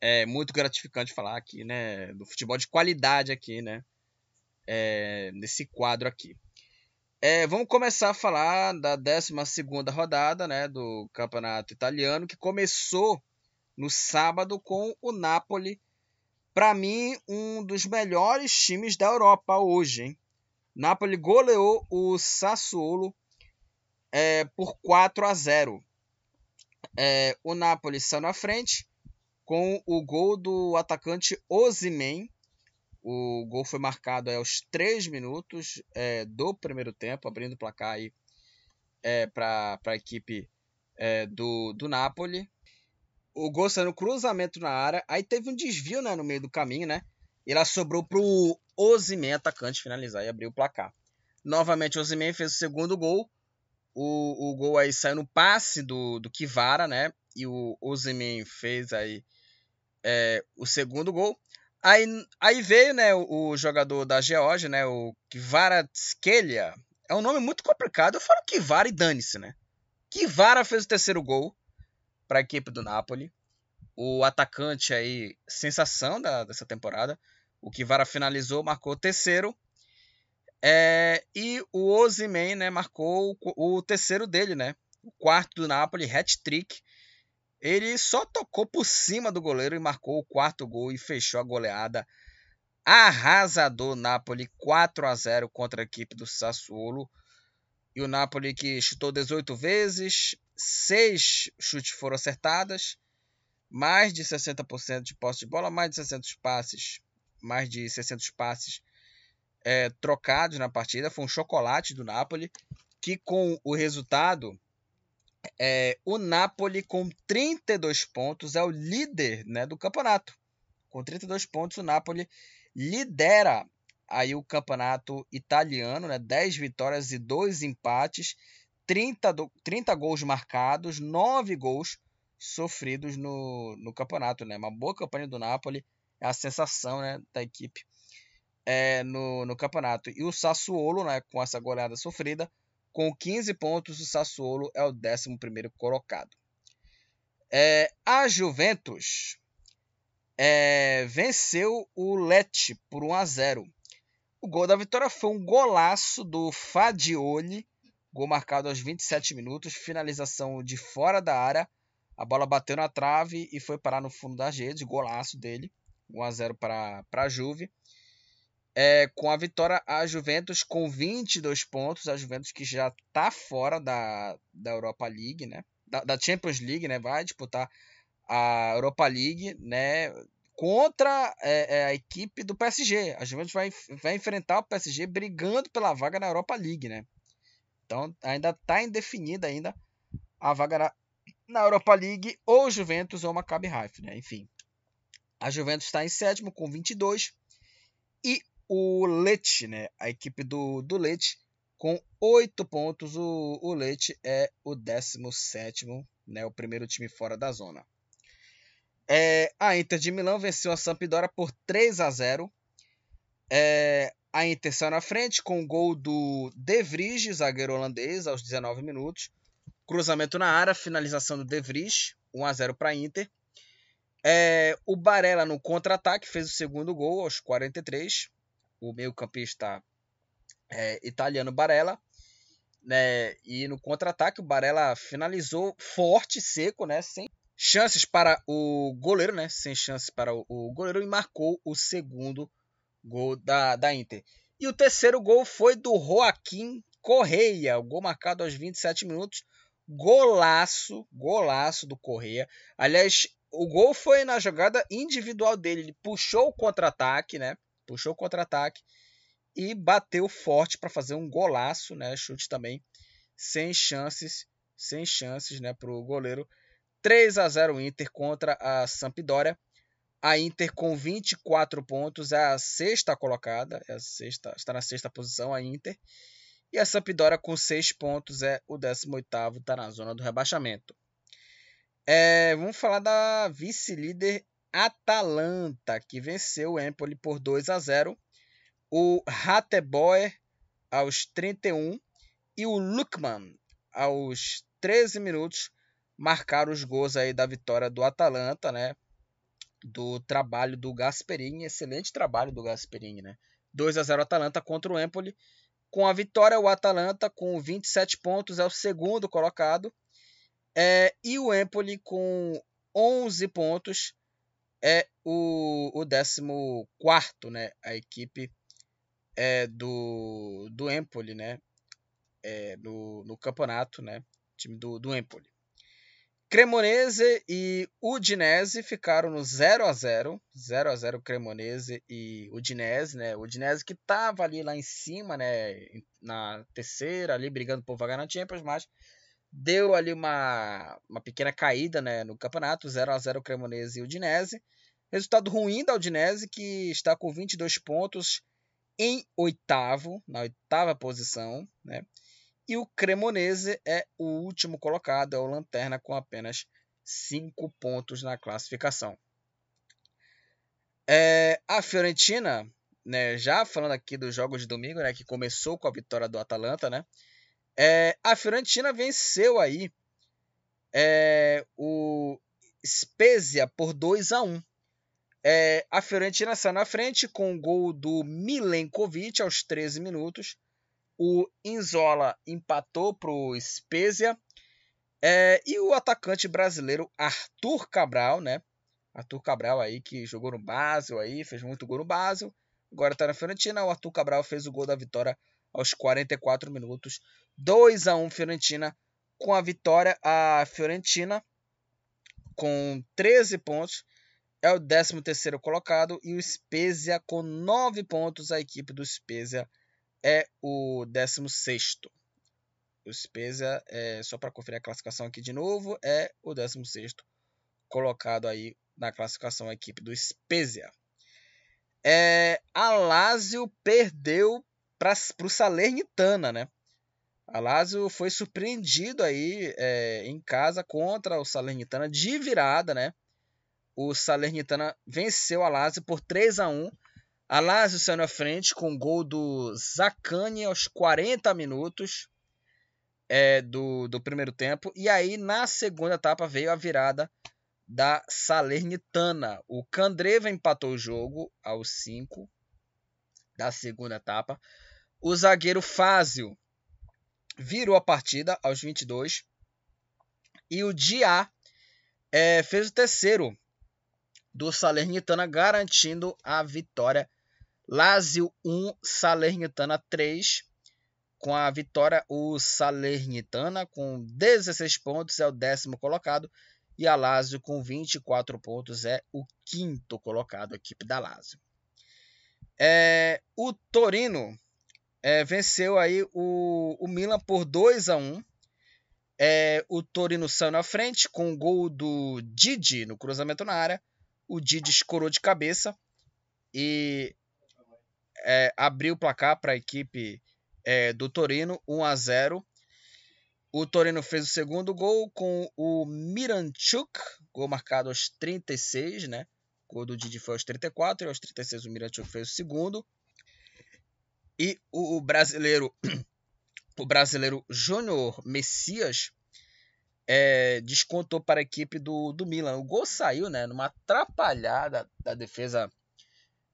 é muito gratificante falar aqui, né, do futebol de qualidade aqui, né, é, nesse quadro aqui. É, vamos começar a falar da 12 rodada né, do Campeonato Italiano, que começou no sábado com o Napoli para mim, um dos melhores times da Europa hoje. Hein? Napoli goleou o Sassuolo é, por 4 a 0. É, o Napoli saiu na frente com o gol do atacante Ozimen. O gol foi marcado aos 3 minutos é, do primeiro tempo, abrindo o placar aí é, para a equipe é, do, do Napoli o gol saiu no cruzamento na área. Aí teve um desvio né, no meio do caminho, né? E ela sobrou pro Ozyman, atacante, finalizar e abrir o placar. Novamente, o Ozyman fez o segundo gol. O, o gol aí saiu no passe do, do Kivara, né? E o Ozyman fez aí é, o segundo gol. Aí, aí veio né, o, jogador da Geórgia, né? O Kivara Tskelia. É um nome muito complicado. Eu falo Kivara e dane-se, né? Kivara fez o terceiro gol para a equipe do Napoli. O atacante aí, sensação da, dessa temporada. O Kivara finalizou, marcou o terceiro. É, e o Ozyman, né, marcou o, o, terceiro dele, né? o quarto do Napoli, hat-trick. Ele só tocou por cima do goleiro e marcou o quarto gol e fechou a goleada arrasador Napoli 4 a 0 contra a equipe do Sassuolo. E o Napoli que chutou 18 vezes, 6 chutes foram acertadas, mais de 60% de posse de bola, mais de 600 passes, mais de 600 passes é, trocados na partida. Foi um chocolate do Napoli, que com o resultado, é, o Napoli com 32 pontos é o líder né, do campeonato. Com 32 pontos, o Napoli lidera aí o campeonato italiano, né? 10 vitórias e 2 empates, 30, do, 30 gols marcados, 9 gols sofridos no, no campeonato, né? Uma boa campanha do Napoli, é a sensação né, da equipe é, no, no campeonato. E o Sassuolo, né, com essa goleada sofrida, com 15 pontos, o Sassuolo é o 11 colocado. É, a Juventus é, venceu o Lecce por 1 a 0. O gol da vitória foi um golaço do Fadioli, gol marcado aos 27 minutos, finalização de fora da área. A bola bateu na trave e foi parar no fundo da rede, golaço dele. 1 a 0 para a Juve. É, com a vitória, a Juventus com 22 pontos, a Juventus que já está fora da, da Europa League, né? Da, da Champions League, né? Vai disputar a Europa League, né? Contra é, é, a equipe do PSG. A Juventus vai, vai enfrentar o PSG brigando pela vaga na Europa League, né? Então ainda está indefinida ainda a vaga na, na Europa League ou Juventus ou Maccabi Haifa, né? Enfim, a Juventus está em sétimo com 22 e o Lecce, né? A equipe do, do Lecce com 8 pontos. O, o Lecce é o 17 né? O primeiro time fora da zona. É, a Inter de Milão venceu a Sampdoria por 3 a 0. É, a Inter saiu na frente com o gol do De Vries, zagueiro holandês, aos 19 minutos. Cruzamento na área, finalização do De Vries, 1 a 0 para a Inter. É, o Barella no contra-ataque fez o segundo gol aos 43. O meio-campista é, italiano Barella. Né, e no contra-ataque o Barella finalizou forte, seco, né, sem chances para o goleiro, né? Sem chances para o, goleiro e marcou o segundo gol da, da Inter. E o terceiro gol foi do Joaquim Correia, o gol marcado aos 27 minutos. Golaço, golaço do Correia. Aliás, o gol foi na jogada individual dele. Ele puxou o contra-ataque, né? Puxou o contra-ataque e bateu forte para fazer um golaço, né? Chute também sem chances, sem chances, né, para o goleiro 3 a 0 Inter contra a Sampdoria. A Inter com 24 pontos é a sexta colocada, é a sexta, está na sexta posição a Inter. E a Sampdoria com 6 pontos é o 18º, está na zona do rebaixamento. É, vamos falar da vice-líder Atalanta, que venceu o Empoli por 2 a 0. O Rateboer aos 31 e o Lukman aos 13 minutos marcaram os gols aí da vitória do Atalanta, né? Do trabalho do Gasperini, excelente trabalho do Gasperini, né? 2 a 0 Atalanta contra o Empoli. Com a vitória, o Atalanta com 27 pontos é o segundo colocado. É, e o Empoli com 11 pontos é o, o 14, né? A equipe é, do, do Empoli, né? É, no, no campeonato, né? Time do, do Empoli. Cremonese e Udinese ficaram no 0 a 0 0 a 0 Cremonese e Udinese, né? Udinese que estava ali lá em cima, né? Na terceira, ali brigando por vaga na Champions, mas deu ali uma, uma pequena caída né, no campeonato, 0 a 0 Cremonese e Udinese. Resultado ruim da Udinese, que está com 22 pontos em oitavo, na oitava posição, né? E o Cremonese é o último colocado, é o Lanterna, com apenas 5 pontos na classificação. É, a Fiorentina, né, já falando aqui dos jogos de domingo, né, que começou com a vitória do Atalanta, né, é, a Fiorentina venceu aí é, o Spezia por 2 a 1 é, A Fiorentina saiu na frente com o gol do Milenkovic aos 13 minutos. O Inzola empatou para o Spezia. É, e o atacante brasileiro Arthur Cabral, né? Arthur Cabral aí que jogou no Basel aí, fez muito gol no Basel. Agora tá na Fiorentina. O Arthur Cabral fez o gol da vitória aos 44 minutos. 2 a 1 Fiorentina. Com a vitória, a Fiorentina com 13 pontos é o 13º colocado e o Spezia com 9 pontos. A equipe do Spezia é o 16º. O Spezia, é, só para conferir a classificação aqui de novo, é o 16º colocado aí na classificação a equipe do Spezia. É, a Lazio perdeu para o Salernitana, né? A Lazio foi surpreendido aí é, em casa contra o Salernitana de virada, né? O Salernitana venceu a Lazio por 3 a 1. A Lazio saiu na frente com o gol do Zacani aos 40 minutos é, do, do primeiro tempo. E aí, na segunda etapa, veio a virada da Salernitana. O Candreva empatou o jogo aos 5 da segunda etapa. O zagueiro Fázio virou a partida aos 22. E o Dia é, fez o terceiro do Salernitana, garantindo a vitória. Lazio 1, Salernitana 3. Com a vitória, o Salernitana, com 16 pontos, é o décimo colocado. E a Lazio, com 24 pontos, é o quinto colocado, a equipe da Lazio. É, o Torino é, venceu aí o, o Milan por 2 a 1 é, O Torino saiu na frente com o gol do Didi no cruzamento na área. O Didi escorou de cabeça e é, abriu o placar para a equipe é, do Torino, 1 a 0. O Torino fez o segundo gol com o Miranchuk, gol marcado aos 36, né? O gol do Didi foi aos 34 e aos 36 o Miranchuk fez o segundo. E o brasileiro, o brasileiro (clears throat) Júnior Messias é, descontou para a equipe do, do Milan. O gol saiu, né, numa atrapalhada da defesa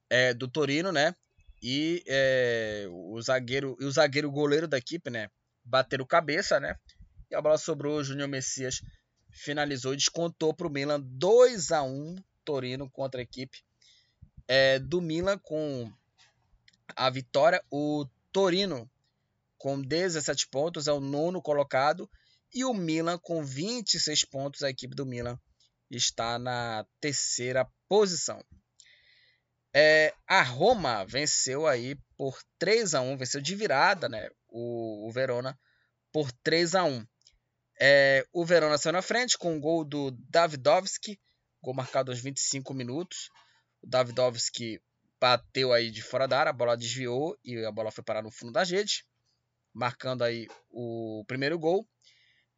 é, do Torino, né? E é, o zagueiro e o zagueiro goleiro da equipe, né, bateram cabeça, né? E a bola sobrou, o Júnior Messias finalizou e descontou para o Milan 2 a 1 Torino contra a equipe é, do Milan com a vitória. O Torino, com 17 pontos, é o nono colocado. E o Milan, com 26 pontos, a equipe do Milan está na terceira posição. É, a Roma venceu aí por 3 a 1 venceu de virada né, o, o Verona por 3 a 1 é, O Verona saiu na frente com o gol do Davidovski, gol marcado aos 25 minutos. O Davidovski bateu aí de fora da área, a bola desviou e a bola foi parar no fundo da rede, marcando aí o primeiro gol.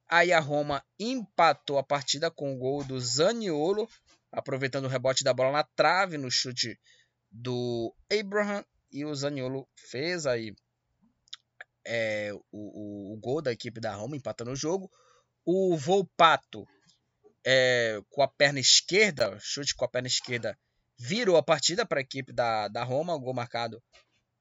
Aí a Roma empatou a partida com o gol do Zaniolo, aproveitando o rebote da bola na trave no chute do Abraham e o Zaniolo fez aí é, o, o, o, gol da equipe da Roma empatando o jogo. O Volpato é, com a perna esquerda, chute com a perna esquerda virou a partida para a equipe da, da Roma, o gol marcado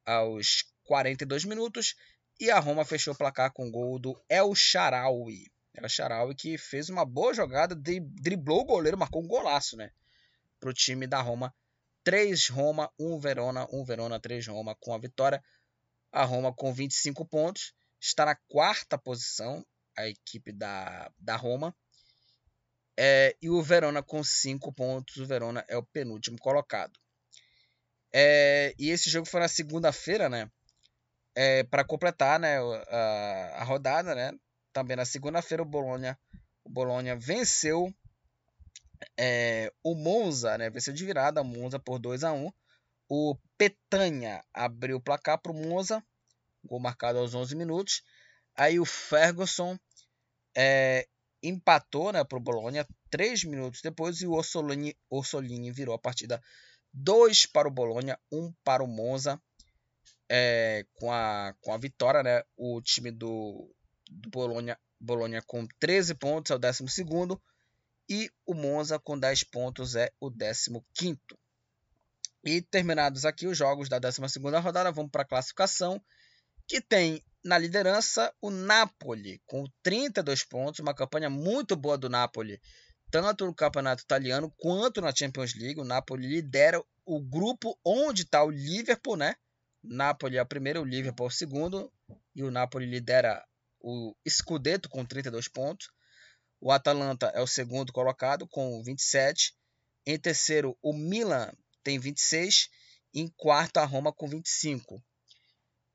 aos 42 minutos. E a Roma fechou o placar com o gol do El Sharawi. El Sharawi que fez uma boa jogada, driblou o goleiro, marcou um golaço né, para o time da Roma. 3 Roma, 1 Verona, 1 Verona, 3 Roma com a vitória. A Roma com 25 pontos está na quarta posição, a equipe da, da Roma. É, e o Verona com 5 pontos. O Verona é o penúltimo colocado. É, e esse jogo foi na segunda-feira, né? É, para completar né, a, a, rodada, né? Também na segunda-feira o Bolonha, o Bolonha venceu é, o Monza, né? Venceu de virada o Monza por 2 a 1 O Petanha abriu o placar para o Monza, gol marcado aos 11 minutos. Aí o Ferguson é, empatou né, para o Bolonha três minutos depois e o Orsolini, Orsolini virou a partida 2 para o Bolonha, 1 um para o Monza. É, com, a, com a vitória, né, o time do, do Bolonha, Bolonha com 13 pontos é o 12 e o Monza com 10 pontos é o 15. E terminados aqui os jogos da 12 rodada, vamos para a classificação, que tem na liderança, o Napoli, com 32 pontos, uma campanha muito boa do Napoli, tanto no campeonato italiano quanto na Champions League. O Napoli lidera o grupo onde está o Liverpool, né? Napoli é o primeiro, o Liverpool é o segundo, e o Napoli lidera o Scudetto com 32 pontos. O Atalanta é o segundo colocado com 27. Em terceiro, o Milan tem 26. Em quarto, a Roma com 25.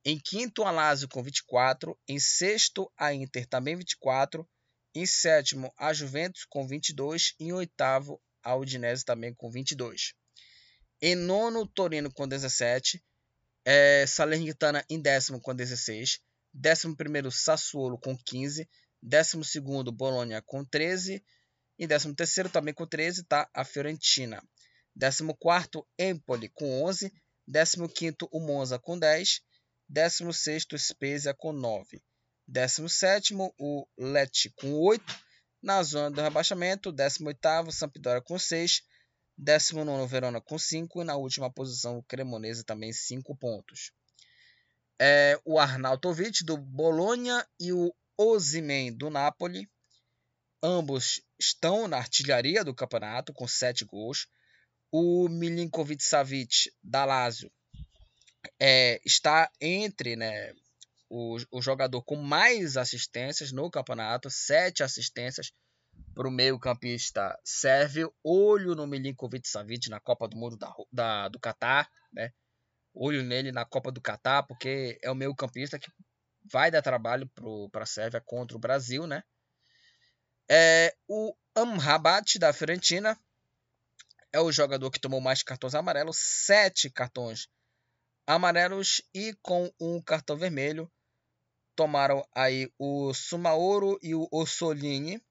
Em quinto, a Lazio com 24. Em sexto, a Inter também 24. Em sétimo, a Juventus com 22. Em oitavo, a Udinese também com 22. Em nono, Torino com 17. É, Salernitana em décimo com 16. Décimo primeiro, Sassuolo com 15. Décimo segundo, Bolonha com 13. E décimo terceiro, também com 13, está a Fiorentina. Décimo quarto, Empoli com 11. Décimo quinto, o Monza com 10. Décimo sexto, Spezia com 9. Décimo sétimo, o Lecce com 8. Na zona do rebaixamento, décimo oitavo, Sampdoria com 6. Décimo nono, Verona com 5. E na última posição, o Cremonese também 5 pontos é, o Arnautovic do Bolonha e o Osimhen do Napoli. Ambos estão na artilharia do campeonato com sete gols. O Milinkovic Savic da Lazio é, está entre né, o, o jogador com mais assistências no campeonato, sete assistências para o meio-campista sérvio. Olho no Milinkovic Savic na Copa do Mundo da, da, do Catar, né? olho nele na Copa do Catar, porque é o meio campista que vai dar trabalho para a Sérvia contra o Brasil, né? É, o Amrabat da Fiorentina é o jogador que tomou mais cartões amarelos, sete cartões amarelos e com um cartão vermelho tomaram aí o Sumaoro e o Ossolini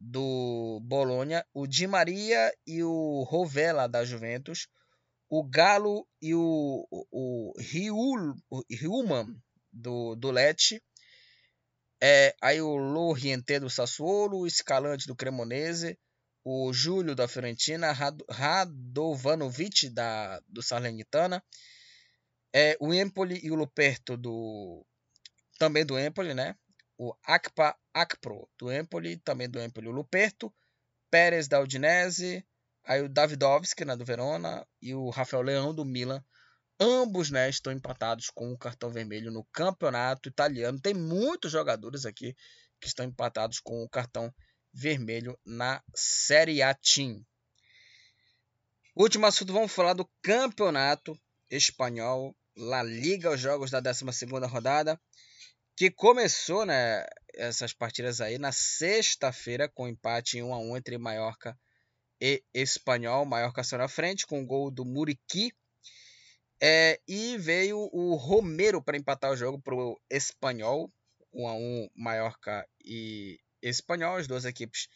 do Bolonha, o Di Maria e o Rovella da Juventus, o Galo e o, o, o Riuman do, do Lecce. É, aí o Loriente do Sassuolo, o Escalante do Cremonese, o Júlio da Fiorentina, Radovanovic da, do Salernitana, é, o Empoli e o Luperto do também do Empoli, né? O Akpa Akpro do Empoli, também do Empoli o Luperto, Pérez da Udinese, Aí o Davidovski, né, do Verona, e o Rafael Leão, do Milan. Ambos né, estão empatados com o cartão vermelho no campeonato italiano. Tem muitos jogadores aqui que estão empatados com o cartão vermelho na Série A Team. Último assunto, vamos falar do campeonato espanhol, La Liga, os jogos da 12 rodada, que começou né, essas partidas aí na sexta-feira com empate em 1 a 1 entre Mallorca e Espanhol, maior saiu na frente, com o gol do Muriqui. É, e veio o Romero para empatar o jogo para o Espanhol, 1 a 1 Mallorca e Espanhol. As duas equipes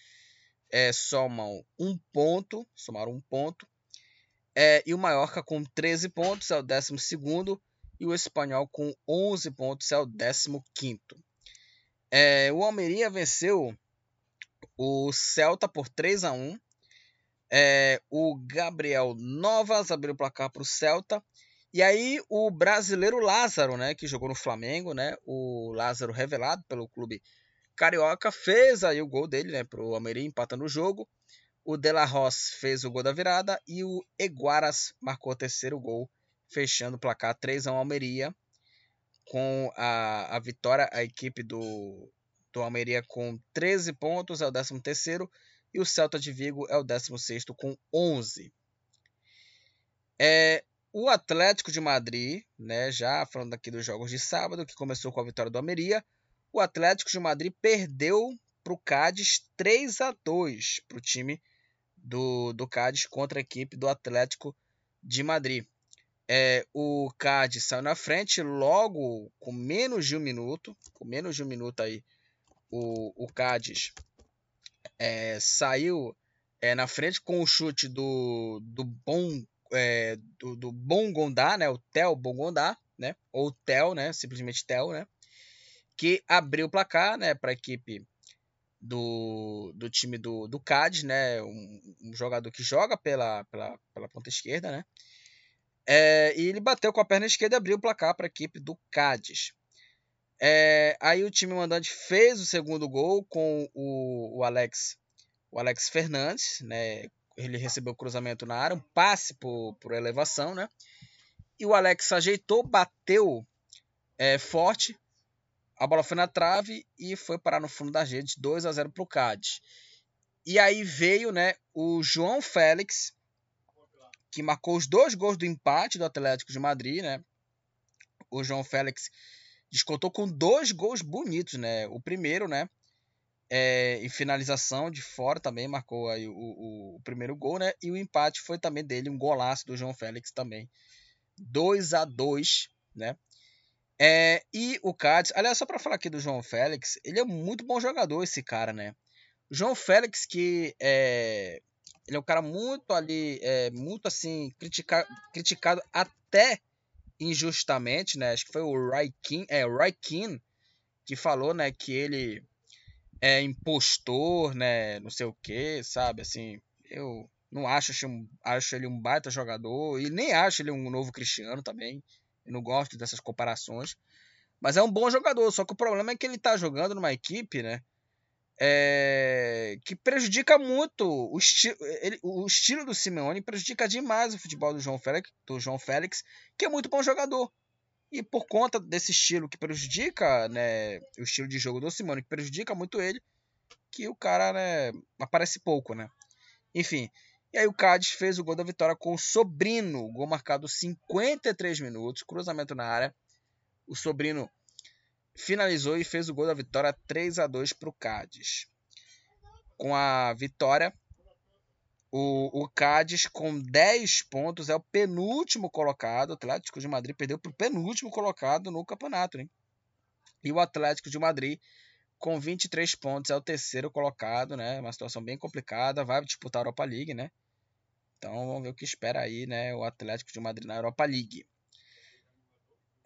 é, somam um ponto, somaram um ponto. É, e o Mallorca com 13 pontos é o 12 e o Espanhol com 11 pontos é o 15 é, O Almeria venceu o Celta por 3 a 1 é, o Gabriel Novas abriu o placar para o Celta. E aí o brasileiro Lázaro, né, que jogou no Flamengo, né, o Lázaro revelado pelo clube carioca, fez aí o gol dele, né, para o Almeria empatando o jogo. O De La Ross fez o gol da virada e o Eguaras marcou o terceiro gol, fechando o placar 3 a 1 Almeria. Com a, a vitória, a equipe do, do Almeria com 13 pontos, é o 13 terceiro e o Celta de Vigo é o 16 com 11. É, o Atlético de Madrid, né, já falando aqui dos jogos de sábado, que começou com a vitória do Almeria, o Atlético de Madrid perdeu para o Cádiz 3 a 2 para o time do, do Cádiz contra a equipe do Atlético de Madrid. É, o Cádiz saiu na frente logo com menos de um minuto, com menos de um minuto aí o, o Cádiz é, saiu é, na frente com o chute do, do bom é, do, do bom Gondá, né, o Theo Bongondá, né, ou Theo, né, simplesmente Theo, né, que abriu o placar, né, para a equipe do, do time do, do Cádiz, né, um, um, jogador que joga pela, pela, pela ponta esquerda, né, é, e ele bateu com a perna esquerda e abriu o placar para a equipe do Cádiz. É, aí o time mandante fez o segundo gol com o, o Alex o Alex Fernandes, né? Ele recebeu o cruzamento na área, um passe por, por elevação, né? E o Alex ajeitou, bateu é, forte, a bola foi na trave e foi parar no fundo da rede, 2 a 0 para o Cádiz. E aí veio né, o João Félix, que marcou os dois gols do empate do Atlético de Madrid, né? O João Félix descontou com dois gols bonitos, né? O primeiro, né? É, em finalização de fora também marcou aí o, o, o, primeiro gol, né? E o empate foi também dele, um golaço do João Félix também. 2 a 2 né? É, e o Cádiz, aliás, só para falar aqui do João Félix, ele é muito bom jogador, esse cara, né? João Félix, que é, ele é um cara muito ali, é, muito assim, critica, criticado até injustamente, né? Acho que foi o Raikin, é, o Raikin que falou, né, que ele é impostor, né, não sei o que, sabe, assim, eu não acho, acho, acho ele um baita jogador e nem acho ele um novo Cristiano também, eu não gosto dessas comparações, mas é um bom jogador, só que o problema é que ele tá jogando numa equipe, né, é, que prejudica muito o, esti ele, o estilo do Simeone, prejudica demais o futebol do João, Félix, do João Félix, que é muito bom jogador. E por conta desse estilo que prejudica, né, o estilo de jogo do Simeone, que prejudica muito ele, que o cara, né, aparece pouco, né. Enfim, e aí o Cádiz fez o gol da vitória com o Sobrino, gol marcado 53 minutos, cruzamento na área. O Sobrino finalizou e fez o gol da vitória 3 a 2 para o Cádiz. Com a vitória, o, o Cádiz com 10 pontos é o penúltimo colocado. O Atlético de Madrid perdeu para o penúltimo colocado no campeonato. Hein? E o Atlético de Madrid com 23 pontos é o terceiro colocado, né? Uma situação bem complicada, vai disputar a Europa League, né? Então vamos ver o que espera aí, né? O Atlético de Madrid na Europa League.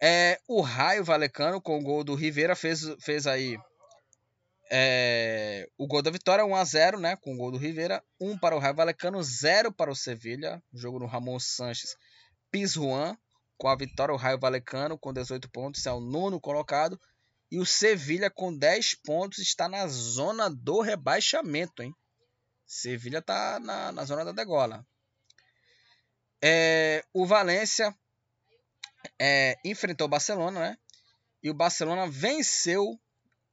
É, o Raio Valecano, com o gol do Rivera, fez, fez aí é, o gol da vitória, 1 a 0 né? Com o gol do Rivera. 1 para o Raio Valecano, 0 para o Sevilha. Jogo no Ramon Sanches Pizjuan. Com a vitória, o Raio Valecano com 18 pontos, é o nono colocado. E o Sevilha com 10 pontos está na zona do rebaixamento, hein? Sevilha está na, na zona da degola. É, o Valência é, enfrentou o Barcelona, né? E o Barcelona venceu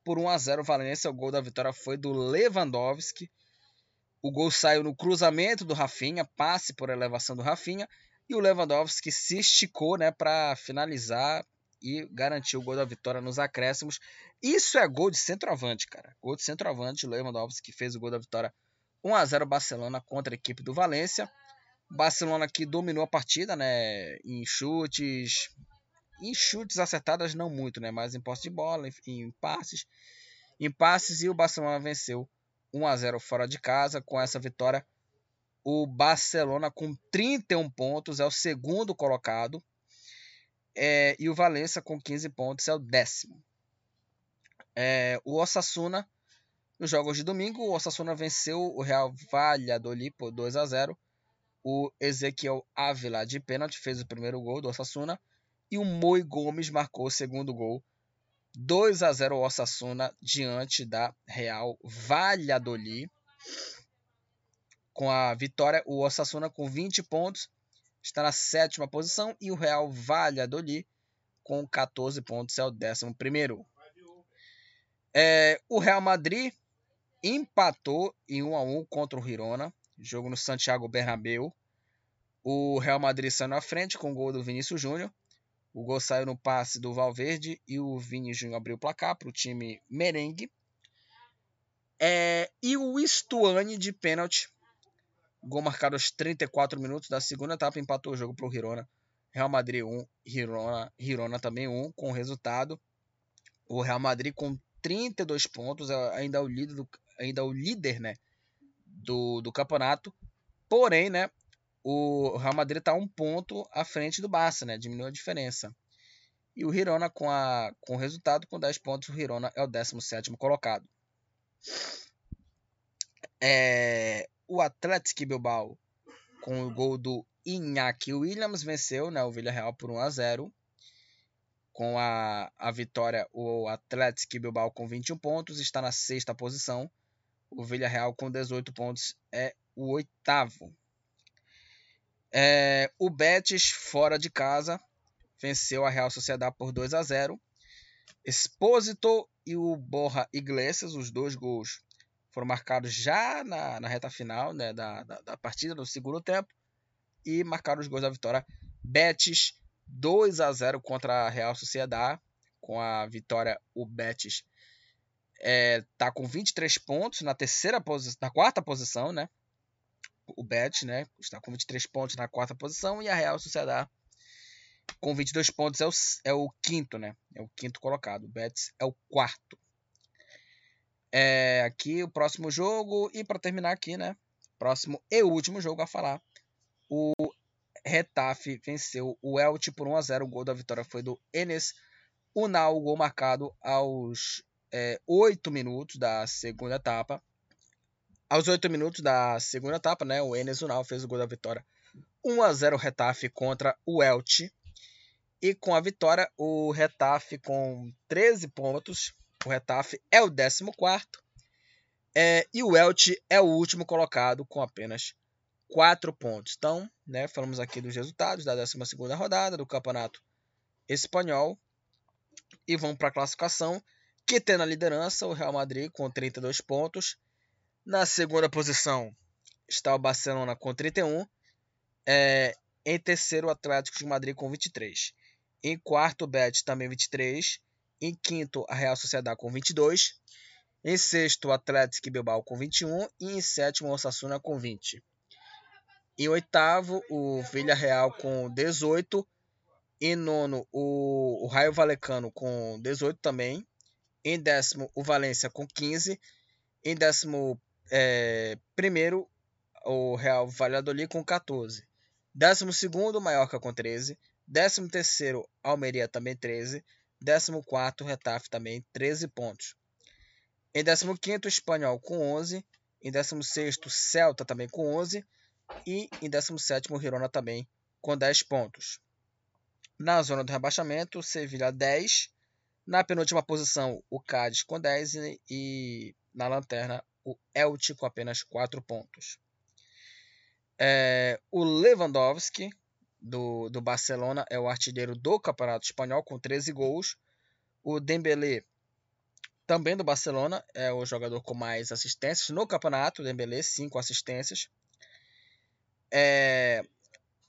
por 1 a 0 o Valência. O gol da vitória foi do Lewandowski. O gol saiu no cruzamento do Rafinha, passe por elevação do Rafinha. E o Lewandowski se esticou né, para finalizar e garantir o gol da vitória nos acréscimos. Isso é gol de centroavante, cara. Gol de centroavante. O Lewandowski fez o gol da vitória 1 a 0 Barcelona contra a equipe do Valência. Barcelona que dominou a partida, né? Em chutes. Em chutes acertadas não muito, né? Mas em posse de bola, em, passes. Em passes e o Barcelona venceu 1 a 0 fora de casa. Com essa vitória, o Barcelona com 31 pontos é o segundo colocado. É, e o Valência com 15 pontos é o décimo. É, o Osasuna, nos jogos de domingo, o Osasuna venceu o Real Valladolid por 2 a 0 o Ezequiel Ávila de pênalti fez o primeiro gol do Osasuna e o Moi Gomes marcou o segundo gol. 2 a 0 o Osasuna diante da Real Valladolid. Com a vitória, o Osasuna com 20 pontos está na sétima posição e o Real Valladolid com 14 pontos é o décimo primeiro. É, o Real Madrid empatou em 1 a 1 contra o Girona jogo no Santiago Bernabéu. O Real Madrid saiu na frente com o gol do Vinícius Júnior. O gol saiu no passe do Valverde e o Vini Júnior abriu o placar para o time merengue. É, e o Stuani de pênalti. Gol marcado aos 34 minutos da segunda etapa empatou o jogo para o Girona. Real Madrid 1, Girona, Girona também 1, com o resultado. O Real Madrid com 32 pontos, é ainda é o líder, do, ainda é o líder né, do, do campeonato. Porém, né, o Real Madrid está um ponto à frente do Barça, né? Diminuiu a diferença. E o Girona, com, a, com o resultado, com 10 pontos, o Girona é o 17 colocado. É, o Atlético Bilbao, com o gol do Iñaki Williams, venceu né, o Villarreal por 1 a 0 Com a, a vitória, o Atlético Bilbao com 21 pontos está na sexta posição. O Villarreal com 18 pontos é o oitavo. É, o Betis, fora de casa, venceu a Real Sociedade por 2 a 0. Expósito e o Borja Iglesias, os dois gols, foram marcados já na, na reta final né, da, da, da partida, no segundo tempo. E marcaram os gols da vitória. Betis 2 a 0 contra a Real Sociedade. Com a vitória, o Betis é, tá com 23 pontos na terceira posição, na quarta posição, né? O Betis, né? Está com 23 pontos na quarta posição e a Real Sociedade com 22 pontos é o, é o quinto, né? É o quinto colocado. O Betis é o quarto. É, aqui o próximo jogo e para terminar aqui, né? Próximo e último jogo a falar. O Retafe venceu o Elche por 1 a 0. O gol da vitória foi do Enes Unal, gol marcado aos é, 8 minutos da segunda etapa. Aos 8 minutos da segunda etapa, né, o Enes Unal fez o gol da vitória. 1 a 0 Retafe contra o Elche. E com a vitória, o Retafe com 13 pontos. O Retafe é o 14. É, e o Elche é o último colocado com apenas 4 pontos. Então, né, falamos aqui dos resultados da 12 rodada do Campeonato Espanhol. E vamos para a classificação, que tem na liderança o Real Madrid com 32 pontos. Na segunda posição está o Barcelona com 31. É, em terceiro, o Atlético de Madrid com 23. Em quarto, o Betis também 23. Em quinto, a Real Sociedade com 22. Em sexto, o Atlético Bilbao com 21. E em sétimo, o Osasuna com 20. Em oitavo, o Villarreal com 18. Em nono, o, o Raio Valecano com 18 também. Em décimo, o Valência com 15. Em décimo é, primeiro, o Real Valladolid com 14. Décimo segundo, Mallorca com 13. Décimo terceiro, Almeria também 13. Décimo quarto, Retafe também 13 pontos. Em décimo quinto, Espanhol com 11. Em décimo sexto, Celta também com 11 e em 17 o Girona também com 10 pontos. Na zona do rebaixamento, Sevilha 10. Na penúltima posição, o Cádiz com 10 e, na lanterna o Elche com apenas 4 pontos. É, o Lewandowski do, do Barcelona é o artilheiro do Campeonato Espanhol com 13 gols. O Dembélé também do Barcelona é o jogador com mais assistências no campeonato. O Dembélé 5 assistências. É,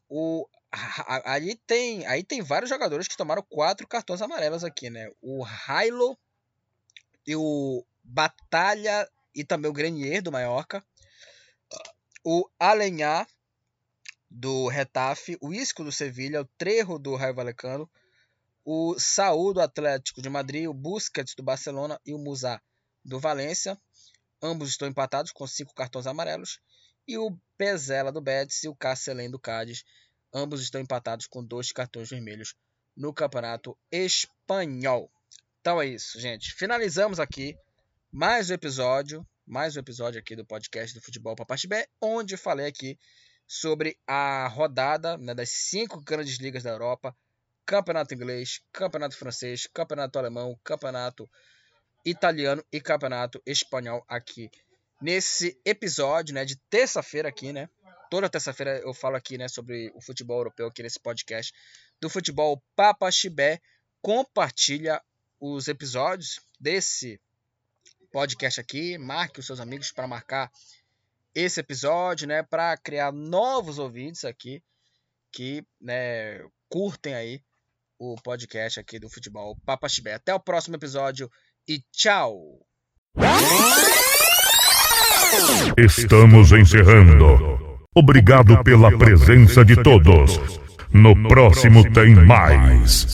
o, aí, tem, aí tem vários jogadores que tomaram quatro cartões amarelos aqui, né? O Railo e o Batalha e também o Grenier do Mallorca. O Alenhar do Retafe, o Isco do Sevilha, o Trejo do Raio Valecano, o Saúl do Atlético de Madrid, o Busquets do Barcelona e o Musá do Valência. Ambos estão empatados com cinco cartões amarelos e o Pezela do Betis e o Carcelém do Cádiz. Ambos estão empatados com dois cartões vermelhos no Campeonato Espanhol. Então é isso, gente. Finalizamos aqui mais um episódio, mais um episódio aqui do podcast do Futebol para Parte B, onde falei aqui sobre a rodada né, das cinco grandes ligas da Europa, Campeonato Inglês, Campeonato Francês, Campeonato Alemão, Campeonato Italiano e Campeonato Espanhol aqui nesse episódio, né, de terça-feira aqui, né? Toda terça-feira eu falo aqui, né, sobre o futebol europeu aqui nesse podcast do futebol Papa Chibé. Compartilha os episódios desse podcast aqui, marque os seus amigos para marcar esse episódio, né, para criar novos ouvintes aqui que, né, curtem aí o podcast aqui do futebol Papa Chibé. Até o próximo episódio e tchau. Estamos encerrando. Obrigado pela presença de todos. No próximo tem mais.